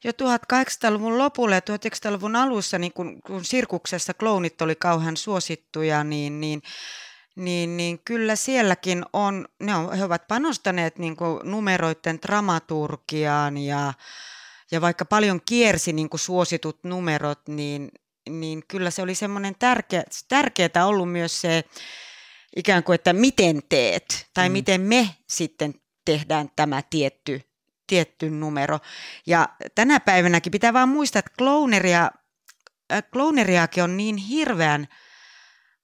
jo 1800-luvun lopulla ja 1900-luvun alussa, niin kun, kun sirkuksessa klounit oli kauhean suosittuja, niin, niin niin, niin kyllä sielläkin on, ne on, he ovat panostaneet niin kuin numeroiden dramaturgiaan ja, ja vaikka paljon kiersi niin kuin suositut numerot, niin, niin kyllä se oli semmoinen tärkeä, tärkeää ollut myös se ikään kuin, että miten teet tai mm. miten me sitten tehdään tämä tietty, tietty numero. Ja tänä päivänäkin pitää vaan muistaa, että clowneria, äh, clowneriakin on niin hirveän –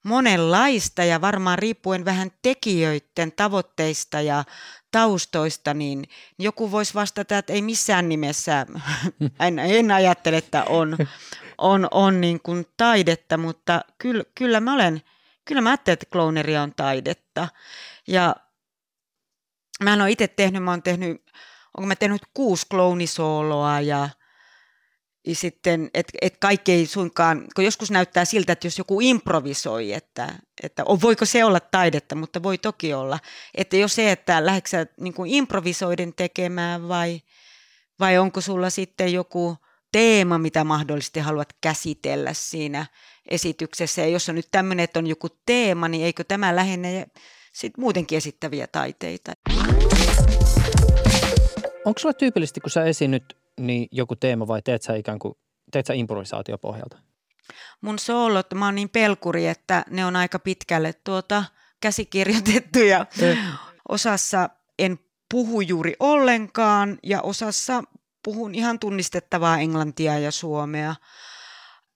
monenlaista ja varmaan riippuen vähän tekijöiden tavoitteista ja taustoista, niin joku voisi vastata, että ei missään nimessä, (laughs) en, en ajattele, että on, on, on niin kuin taidetta, mutta kyllä, kyllä mä olen, kyllä mä ajattelen, että clowneria on taidetta. Ja mä en ole itse tehnyt, mä oon tehnyt, onko mä tehnyt kuusi klounisooloa ja – sitten, että et kaikki ei suinkaan, kun joskus näyttää siltä, että jos joku improvisoi, että, että voiko se olla taidetta, mutta voi toki olla. Että jos se, että lähdetkö niin kuin improvisoiden tekemään vai, vai onko sulla sitten joku teema, mitä mahdollisesti haluat käsitellä siinä esityksessä. Ja jos on nyt tämmöinen, että on joku teema, niin eikö tämä lähenne sitten muutenkin esittäviä taiteita? Onko sulla tyypillisesti, kun sä esiinnyt niin joku teema vai teet sä ikään kuin, teet sä improvisaatiopohjalta? Mun soolot, mä oon niin pelkuri, että ne on aika pitkälle tuota käsikirjoitettuja. Osassa en puhu juuri ollenkaan ja osassa puhun ihan tunnistettavaa englantia ja suomea.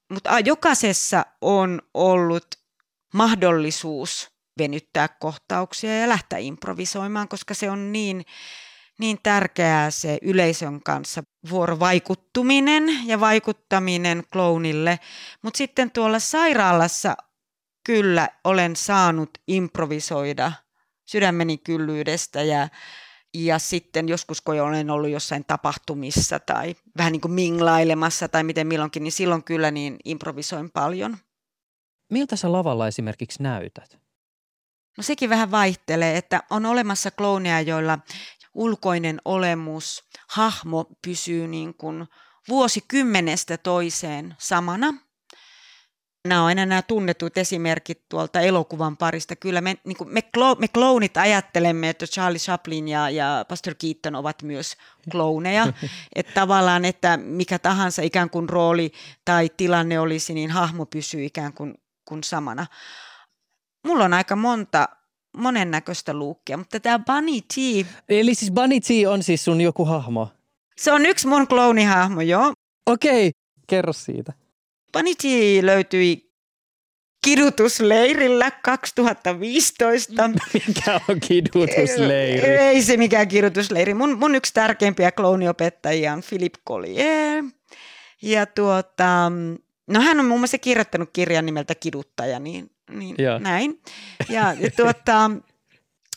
Mutta jokaisessa on ollut mahdollisuus venyttää kohtauksia ja lähteä improvisoimaan, koska se on niin niin tärkeää se yleisön kanssa vuorovaikuttuminen ja vaikuttaminen klounille. Mutta sitten tuolla sairaalassa kyllä olen saanut improvisoida sydämeni kyllyydestä ja, ja sitten joskus kun olen ollut jossain tapahtumissa tai vähän niin kuin minglailemassa tai miten milloinkin, niin silloin kyllä niin improvisoin paljon. Miltä sä lavalla esimerkiksi näytät? No sekin vähän vaihtelee, että on olemassa klooneja, joilla ulkoinen olemus, hahmo pysyy niin kuin vuosikymmenestä toiseen samana. Nämä on aina nämä tunnetut esimerkit tuolta elokuvan parista. Kyllä me, niin kuin me, me kloonit ajattelemme, että Charlie Chaplin ja, ja Pastor Keaton ovat myös klooneja. (laughs) että tavallaan, että mikä tahansa ikään kuin rooli tai tilanne olisi, niin hahmo pysyy ikään kuin, kuin samana. Mulla on aika monta monennäköistä luukkia, mutta tämä Bunny T... Eli siis Bunny T on siis sun joku hahmo? Se on yksi mun kloonihahmo, joo. Okei, okay. kerro siitä. Bunny T löytyi kidutusleirillä 2015. (laughs) Mikä on kidutusleiri? Ei, ei se mikään kidutusleiri. Mun, mun yksi tärkeimpiä klooniopettajia on Philip Collier. Ja tuota, no hän on muun muassa kirjoittanut kirjan nimeltä Kiduttaja, niin niin Joo. näin. Ja tuota,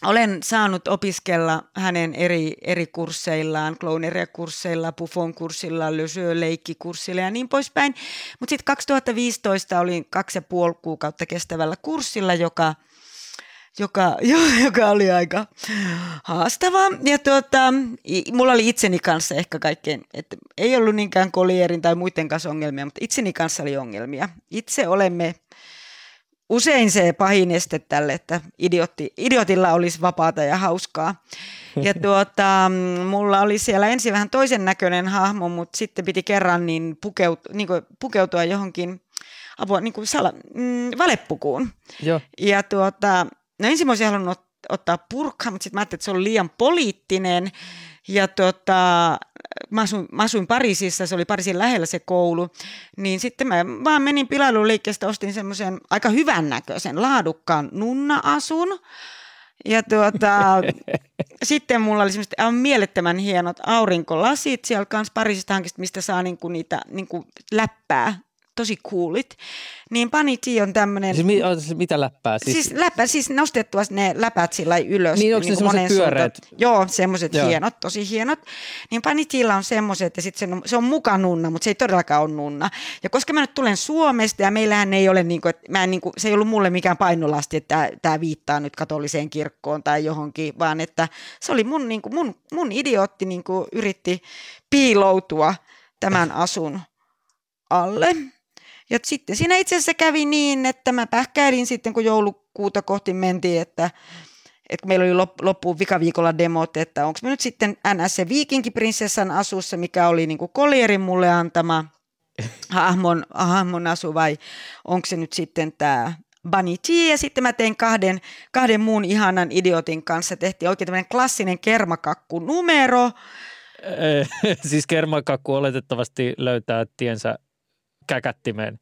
olen saanut opiskella hänen eri, eri kursseillaan, Clowneria-kursseilla, Buffon-kurssilla, Leikki-kurssilla ja niin poispäin. Mutta sitten 2015 olin kaksi ja puoli kuukautta kestävällä kurssilla, joka, joka, jo, (laughs) joka oli aika haastava. Ja tuota, mulla oli itseni kanssa ehkä kaikkein, että ei ollut niinkään kolierin tai muiden kanssa ongelmia, mutta itseni kanssa oli ongelmia. Itse olemme usein se pahin este tälle, että idiotti, idiotilla olisi vapaata ja hauskaa. Ja (laughs) tuota, mulla oli siellä ensin vähän toisen näköinen hahmo, mutta sitten piti kerran niin pukeutua, niin pukeutua johonkin apua, niin kuin sala, mm, valepukuun. Joo. Ja tuota, no ensin mä olisin halunnut ottaa purkkaa, mutta sitten mä ajattelin, että se on liian poliittinen. Ja tota, mä, asuin, mä asuin Pariisissa, se oli Pariisin lähellä se koulu, niin sitten mä vaan menin pilailuliikkeestä, ostin semmoisen aika hyvän näköisen, laadukkaan nunna-asun. Ja tuota, (laughs) sitten mulla oli semmoiset aivan mielettömän hienot aurinkolasit siellä kanssa Pariisista hankista, mistä saa niinku niitä niinku läppää tosi coolit, niin Paniti on tämmöinen... Siis, mi, siis mitä läppää? Siis, siis, läppä, siis nostettua ne läpät sillä ylös. Niin, onko niin ne semmoiset pyöreät? Joo, semmoiset hienot, tosi hienot. Niin Panitilla on semmoiset, ja sitten se, se on muka nunna, mutta se ei todellakaan ole nunna. Ja koska mä nyt tulen Suomesta, ja meillähän ei ole, niin kuin, että mä en, niin kuin, se ei ollut mulle mikään painolasti, että tämä viittaa nyt katoliseen kirkkoon tai johonkin, vaan että se oli mun, niin kuin, mun, mun idiootti niin kuin, yritti piiloutua tämän asun alle. Ja sitten siinä itse asiassa kävi niin, että mä pähkäilin sitten, kun joulukuuta kohti mentiin, että, että meillä oli loppuun vikaviikolla demot, että onko me nyt sitten NS se viikinkiprinsessan asussa, mikä oli niin kuin Collierin mulle antama hahmon, hahmon asu, vai onko se nyt sitten tämä Bunny T, ja sitten mä tein kahden, kahden muun ihanan idiotin kanssa, tehtiin oikein tämmöinen klassinen kermakakku numero. (laughs) siis kermakakku oletettavasti löytää tiensä käkättimeen.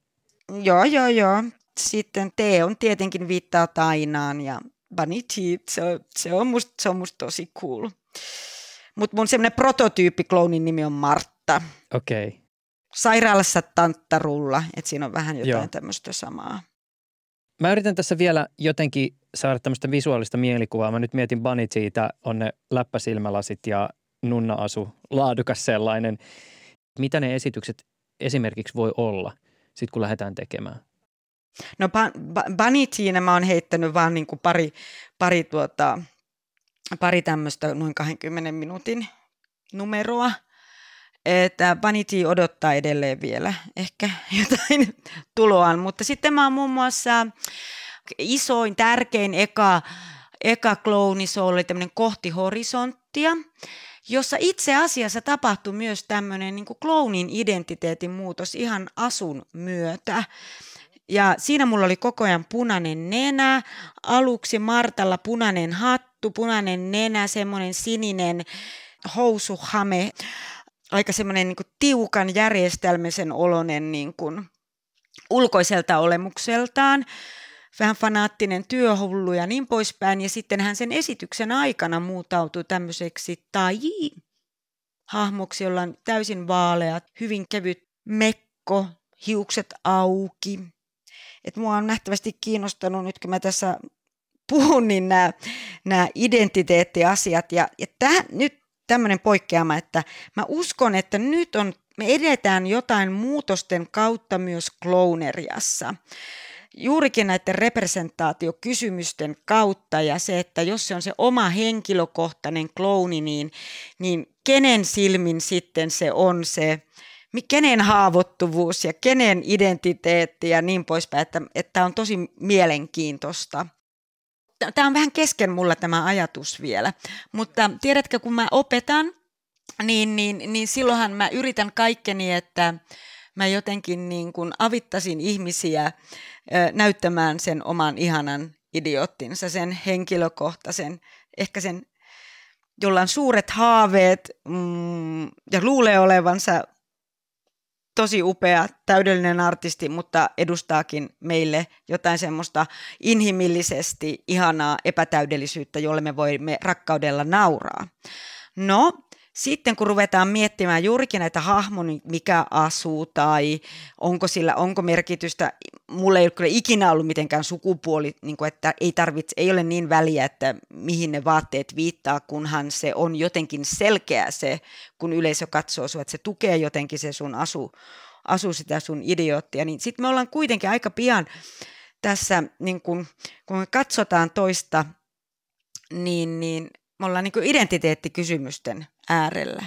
Joo, joo, joo. Sitten T on tietenkin viittaa Tainaan ja Bunny Teeth, se on, se on, musta, se on musta tosi cool. Mutta mun semmoinen prototyyppi kloonin nimi on Martta. Okei. Okay. Sairaalassa tanttarulla, että siinä on vähän jotain tämmöistä samaa. Mä yritän tässä vielä jotenkin saada tämmöistä visuaalista mielikuvaa. Mä nyt mietin Bunny siitä, on ne läppäsilmälasit ja nunna-asu, laadukas sellainen. Mitä ne esitykset esimerkiksi voi olla, sit kun lähdetään tekemään? No Banitiin mä oon heittänyt vaan niin kuin pari, pari, tuota, pari tämmöistä noin 20 minuutin numeroa. Että Vanity odottaa edelleen vielä ehkä (laughs) jotain tuloaan, mutta sitten mä oon muun muassa isoin, tärkein eka, eka klooni, se oli tämmöinen kohti horisonttia jossa itse asiassa tapahtui myös tämmöinen niin kloonin identiteetin muutos ihan asun myötä. Ja siinä mulla oli koko ajan punainen nenä, aluksi Martalla punainen hattu, punainen nenä, semmoinen sininen housuhame, aika semmoinen niin tiukan järjestelmäisen olonen niin ulkoiselta olemukseltaan vähän fanaattinen työhullu ja niin poispäin. Ja sitten hän sen esityksen aikana muutautui tämmöiseksi tai hahmoksi, jolla on täysin vaaleat, hyvin kevyt mekko, hiukset auki. Et mua on nähtävästi kiinnostanut nyt, kun mä tässä puhun, niin nämä, nämä identiteettiasiat. Ja, ja täh, nyt tämmöinen poikkeama, että mä uskon, että nyt on, me edetään jotain muutosten kautta myös klooneriassa juurikin näiden representaatiokysymysten kautta ja se, että jos se on se oma henkilökohtainen klouni, niin, niin kenen silmin sitten se on se, kenen haavoittuvuus ja kenen identiteetti ja niin poispäin, että, että on tosi mielenkiintoista. Tämä on vähän kesken mulla tämä ajatus vielä, mutta tiedätkö, kun mä opetan, niin, niin, niin silloinhan mä yritän kaikkeni, että mä jotenkin niin kuin avittasin ihmisiä näyttämään sen oman ihanan idioottinsa, sen henkilökohtaisen, ehkä sen, jolla on suuret haaveet mm, ja luulee olevansa tosi upea, täydellinen artisti, mutta edustaakin meille jotain semmoista inhimillisesti ihanaa epätäydellisyyttä, jolle me voimme rakkaudella nauraa. No, sitten kun ruvetaan miettimään juurikin näitä hahmoja, niin mikä asuu tai onko sillä onko merkitystä, mulla ei ole kyllä ikinä ollut mitenkään sukupuoli, niin kuin että ei, tarvitse, ei ole niin väliä, että mihin ne vaatteet viittaa, kunhan se on jotenkin selkeä se, kun yleisö katsoo sinua, että se tukee jotenkin se sun asu, asu sitä sun idioottia, niin sitten me ollaan kuitenkin aika pian tässä, niin kun, kun me katsotaan toista, niin, niin me ollaan niin identiteettikysymysten äärellä.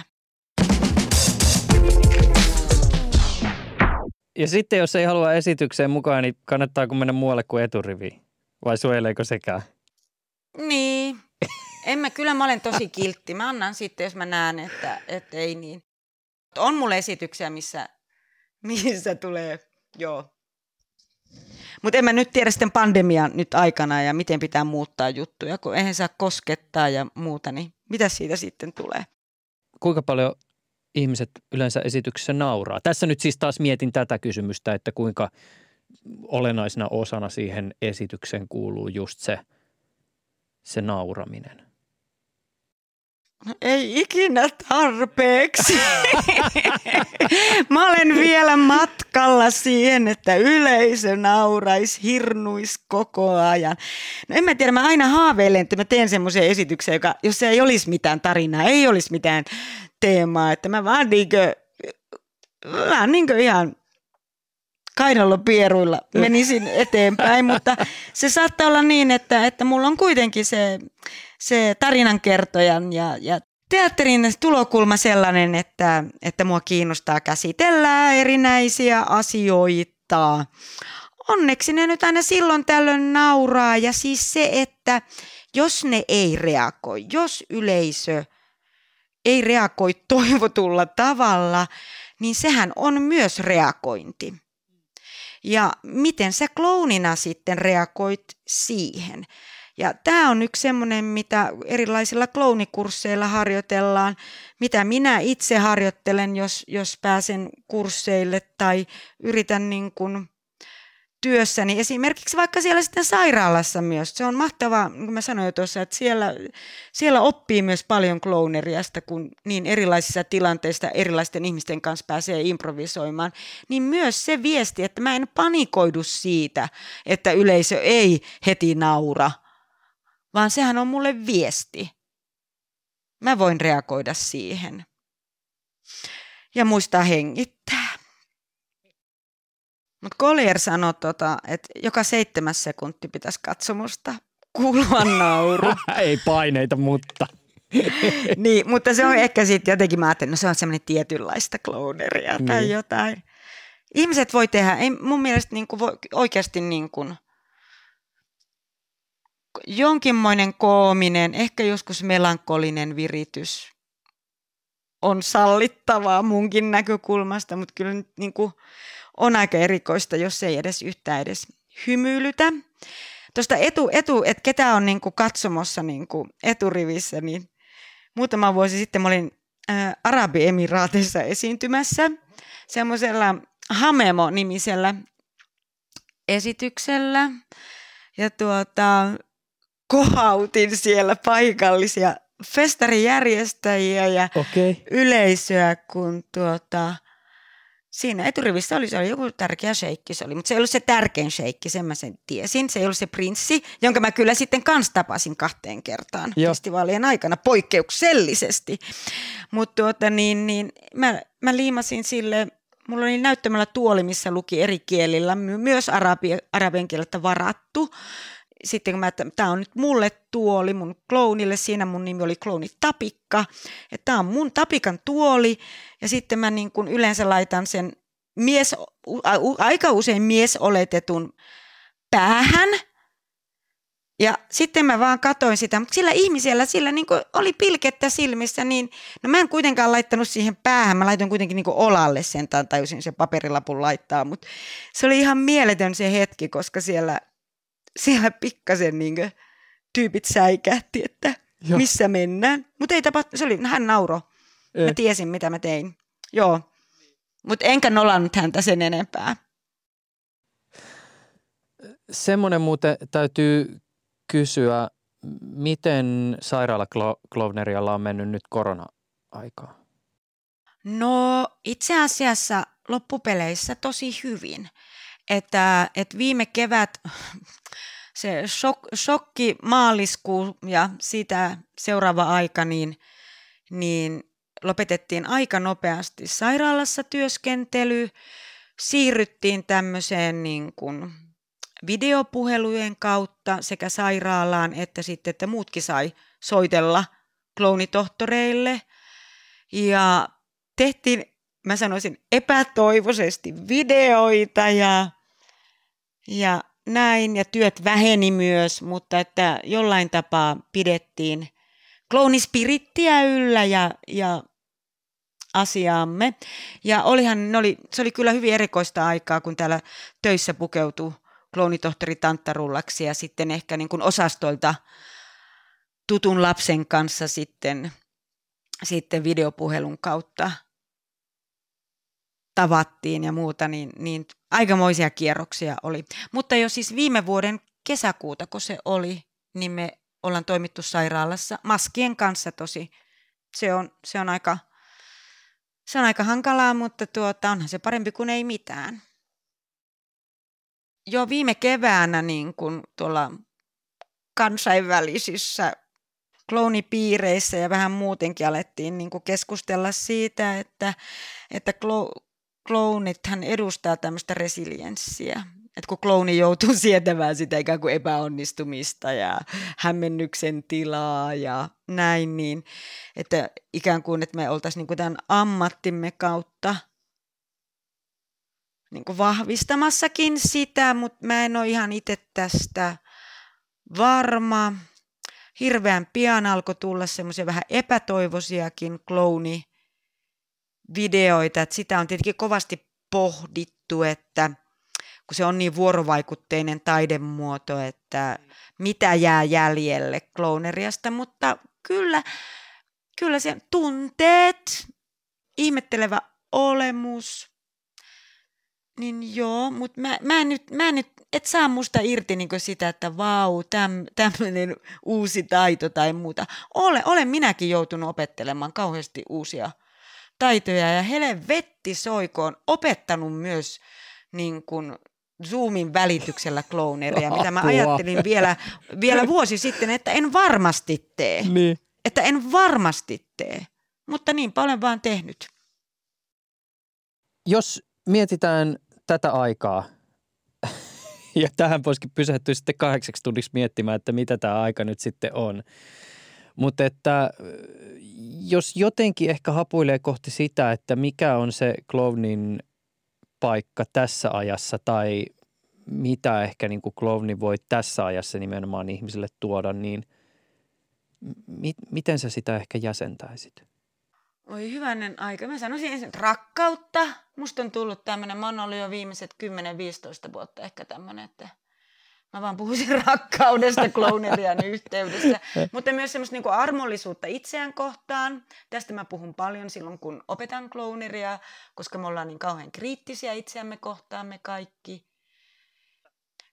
Ja sitten jos ei halua esitykseen mukaan, niin kannattaako mennä muualle kuin eturiviin? Vai suojeleeko sekään? Niin. En mä, kyllä mä olen tosi kiltti. Mä annan sitten, jos mä näen, että, että ei niin. On mulle esityksiä, missä, missä tulee, joo. Mutta en mä nyt tiedä sitten pandemian nyt aikana ja miten pitää muuttaa juttuja, kun eihän saa koskettaa ja muuta, niin mitä siitä sitten tulee? Kuinka paljon ihmiset yleensä esityksessä nauraa? Tässä nyt siis taas mietin tätä kysymystä, että kuinka olennaisena osana siihen esityksen kuuluu just se, se nauraminen. Ei ikinä tarpeeksi. Mä olen vielä matkalla siihen, että yleisö nauraisi, hirnuisi koko ajan. No en mä tiedä, mä aina haaveilen, että mä teen semmoisen esityksen, joka, jos ei olisi mitään tarinaa, ei olisi mitään teemaa, että mä vaan niinkö, vähän niinkö ihan kainalopieruilla menisin eteenpäin, mutta se saattaa olla niin, että, että mulla on kuitenkin se, se tarinankertojan ja, ja teatterin tulokulma sellainen, että, että mua kiinnostaa käsitellä erinäisiä asioita. Onneksi ne nyt aina silloin tällöin nauraa ja siis se, että jos ne ei reagoi, jos yleisö ei reagoi toivotulla tavalla, niin sehän on myös reagointi. Ja miten sä klounina sitten reagoit siihen? Ja tämä on yksi semmoinen, mitä erilaisilla klounikursseilla harjoitellaan, mitä minä itse harjoittelen, jos, jos pääsen kursseille tai yritän niin kuin työssäni, esimerkiksi vaikka siellä sitten sairaalassa myös. Se on mahtavaa, niin kuin mä sanoin jo tuossa, että siellä, siellä oppii myös paljon klouneriasta, kun niin erilaisissa tilanteissa erilaisten ihmisten kanssa pääsee improvisoimaan. Niin myös se viesti, että mä en panikoidu siitä, että yleisö ei heti naura, vaan sehän on mulle viesti. Mä voin reagoida siihen. Ja muistaa hengittää. Mutta Collier sanoi, tota, että joka seitsemäs sekunti pitäisi katsomusta kuulua nauru. (laughs) Ei paineita, mutta. (laughs) niin, mutta se on ehkä sitten jotenkin, mä ajattelin, no se on semmoinen tietynlaista cloneria tai niin. jotain. Ihmiset voi tehdä, ei mun mielestä niin kuin voi, oikeasti niin kuin, jonkinmoinen koominen, ehkä joskus melankolinen viritys on sallittavaa munkin näkökulmasta, mutta kyllä nyt niin kuin on aika erikoista, jos ei edes yhtään edes hymyilytä. Tuosta etu, etu että ketä on niin kuin katsomossa niin kuin eturivissä, niin muutama vuosi sitten mä olin ää, Arabiemiraateissa esiintymässä semmoisella Hamemo-nimisellä esityksellä. Ja tuota, kohautin siellä paikallisia festarijärjestäjiä ja okay. yleisöä, kun tuota, siinä eturivissä oli, se oli joku tärkeä sheikki, se oli, mutta se ei ollut se tärkein sheikki, sen mä sen tiesin. Se ei ollut se prinssi, jonka mä kyllä sitten kans tapasin kahteen kertaan Joo. festivaalien aikana poikkeuksellisesti. Mutta tuota, niin, niin, mä, mä liimasin sille mulla oli näyttämällä tuoli, missä luki eri kielillä, myös arabi, arabian kieltä varattu. Sitten kun mä, että tämä on nyt mulle tuoli, mun kloonille, siinä mun nimi oli klooni Tapikka, että tämä on mun Tapikan tuoli, ja sitten mä niin kuin yleensä laitan sen mies, aika usein mies oletetun päähän, ja sitten mä vaan katoin sitä, mutta sillä ihmisellä sillä niin oli pilkettä silmissä, niin no mä en kuitenkaan laittanut siihen päähän, mä laitoin kuitenkin niin olalle sen, tajusin sen paperilapun laittaa, mutta se oli ihan mieletön se hetki, koska siellä, siellä pikkasen niin tyypit säikähti, että Joo. missä mennään. Mutta ei tapahtunut, se oli, hän nauro. Mä tiesin, mitä mä tein. Joo, mutta enkä nolannut häntä sen enempää. Semmoinen muuten täytyy kysyä, miten sairaalaklovnerialla on mennyt nyt korona-aikaa? No itse asiassa loppupeleissä tosi hyvin. Että, että viime kevät se shok, shokki maaliskuu ja sitä seuraava aika, niin, niin lopetettiin aika nopeasti sairaalassa työskentely, siirryttiin tämmöiseen niin kuin videopuhelujen kautta sekä sairaalaan että sitten, että muutkin sai soitella kloonitohtoreille. Ja tehtiin, mä sanoisin, epätoivoisesti videoita ja, ja näin, ja työt väheni myös, mutta että jollain tapaa pidettiin kloonispirittiä yllä ja, ja asiaamme. Ja olihan, ne oli, se oli kyllä hyvin erikoista aikaa, kun täällä töissä pukeutui kloonitohtori Tanttarullaksi ja sitten ehkä niin kuin osastoilta tutun lapsen kanssa sitten, sitten videopuhelun kautta tavattiin ja muuta, niin, niin aikamoisia kierroksia oli. Mutta jo siis viime vuoden kesäkuuta, kun se oli, niin me ollaan toimittu sairaalassa maskien kanssa tosi. Se on, se on, aika, se on aika hankalaa, mutta tuota, onhan se parempi kuin ei mitään jo viime keväänä niin kuin tuolla kansainvälisissä kloonipiireissä ja vähän muutenkin alettiin niin kuin keskustella siitä, että, että kloonithan edustaa tämmöistä resilienssiä. Että kun klooni joutuu (laughs) sietämään sitä ikään kuin epäonnistumista ja hämmennyksen tilaa ja näin, niin että ikään kuin, että me oltaisiin niin kuin tämän ammattimme kautta – niin kuin vahvistamassakin sitä, mutta mä en ole ihan itse tästä varma. Hirveän pian alkoi tulla semmoisia vähän epätoivoisiakin klooni videoita, että sitä on tietenkin kovasti pohdittu, että kun se on niin vuorovaikutteinen taidemuoto, että mitä jää jäljelle klooneriasta, mutta kyllä, kyllä se tunteet, ihmettelevä olemus, niin joo, mutta mä, mä, en nyt, mä en nyt, et saa musta irti niin sitä, että vau, täm, tämmöinen uusi taito tai muuta. Ole, olen minäkin joutunut opettelemaan kauheasti uusia taitoja ja vetti soikoon opettanut myös niin kuin Zoomin välityksellä klooneria, mitä mä ajattelin vielä, vielä vuosi sitten, että en varmasti tee. Niin. Että en varmasti tee, mutta niin paljon vaan tehnyt. Jos mietitään tätä aikaa, (laughs) ja tähän voisikin pysähtyä sitten kahdeksaksi tunniksi miettimään, että mitä tämä aika nyt sitten on. Mutta että jos jotenkin ehkä hapuilee kohti sitä, että mikä on se Klovnin paikka tässä ajassa tai mitä ehkä niin kuin Klovni voi tässä ajassa nimenomaan ihmisille tuoda, niin mi- miten sä sitä ehkä jäsentäisit? Oi hyvänen aika. Mä sanoisin ensin rakkautta. Musta on tullut tämmönen, mä oon ollut jo viimeiset 10-15 vuotta ehkä tämmönen, että mä vaan puhuisin rakkaudesta klounerian yhteydessä. Mutta myös semmoista niinku armollisuutta itseään kohtaan. Tästä mä puhun paljon silloin, kun opetan klouneria, koska me ollaan niin kauhean kriittisiä itseämme kohtaan me kaikki.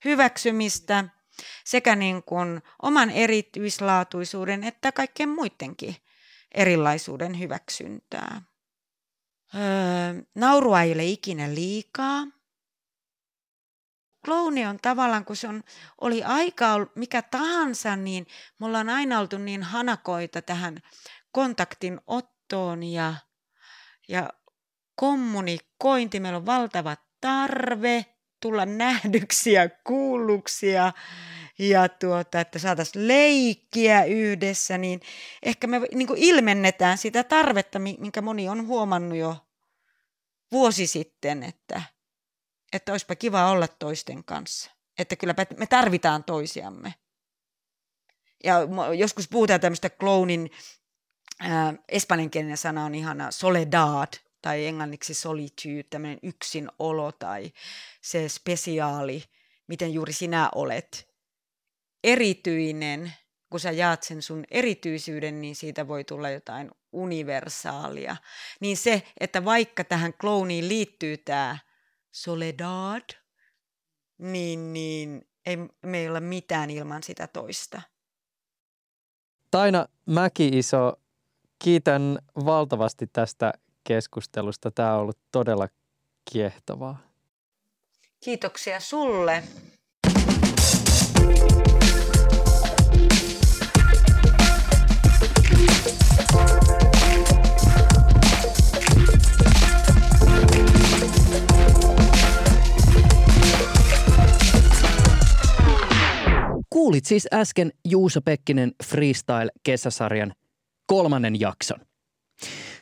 Hyväksymistä sekä niin kuin oman erityislaatuisuuden että kaikkien muidenkin erilaisuuden hyväksyntää. Öö, naurua ei ole ikinä liikaa. Klouni on tavallaan, kun se on, oli aika mikä tahansa, niin me ollaan aina oltu niin hanakoita tähän kontaktin ottoon ja, ja kommunikointi, meillä on valtava tarve tulla nähdyksi ja kuulluksi ja, ja tuota, että saataisiin leikkiä yhdessä, niin ehkä me niin ilmennetään sitä tarvetta, minkä moni on huomannut jo vuosi sitten, että, että olisipa kiva olla toisten kanssa. Että kyllä me tarvitaan toisiamme. Ja joskus puhutaan tämmöistä clownin, äh, espanjankielinen sana on ihana, soledad, tai englanniksi solitude, tämmöinen yksinolo tai se spesiaali, miten juuri sinä olet erityinen, kun sä jaat sen sun erityisyyden, niin siitä voi tulla jotain universaalia. Niin se, että vaikka tähän klooniin liittyy tämä soledad, niin, niin ei meillä ole mitään ilman sitä toista. Taina Mäki-iso, kiitän valtavasti tästä keskustelusta. Tämä on ollut todella kiehtovaa. Kiitoksia sulle. Kuulit siis äsken Juuso Pekkinen Freestyle-kesäsarjan kolmannen jakson.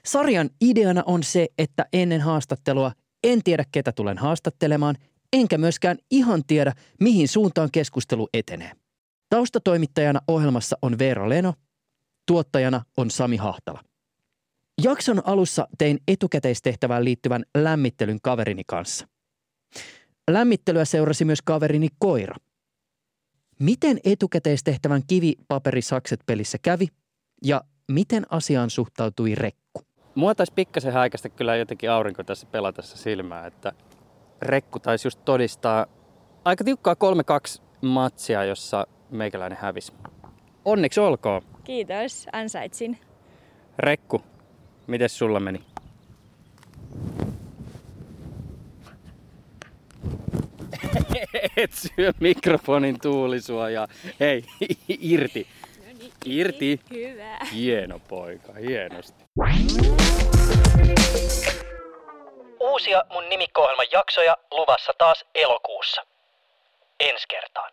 Sarjan ideana on se, että ennen haastattelua en tiedä ketä tulen haastattelemaan, enkä myöskään ihan tiedä mihin suuntaan keskustelu etenee. Taustatoimittajana ohjelmassa on Veera Leno, tuottajana on Sami Hahtala. Jakson alussa tein etukäteistehtävään liittyvän lämmittelyn kaverini kanssa. Lämmittelyä seurasi myös kaverini koira. Miten etukäteistehtävän kivi-paperi-sakset pelissä kävi ja miten asiaan suhtautui Rekku? Mua taisi pikkasen häikästä kyllä jotenkin aurinko tässä pelatessa silmää, että Rekku taisi just todistaa aika tiukkaa 3-2 matsia, jossa meikäläinen hävisi. Onneksi olkoon. Kiitos, ansaitsin. Rekku, miten sulla meni? (laughs) Et syö mikrofonin tuulisuojaa. Hei, (laughs) irti. Irti. Hyvä. Hieno poika, hienosti. Uusia mun nimikko jaksoja luvassa taas elokuussa. Ensi kertaan.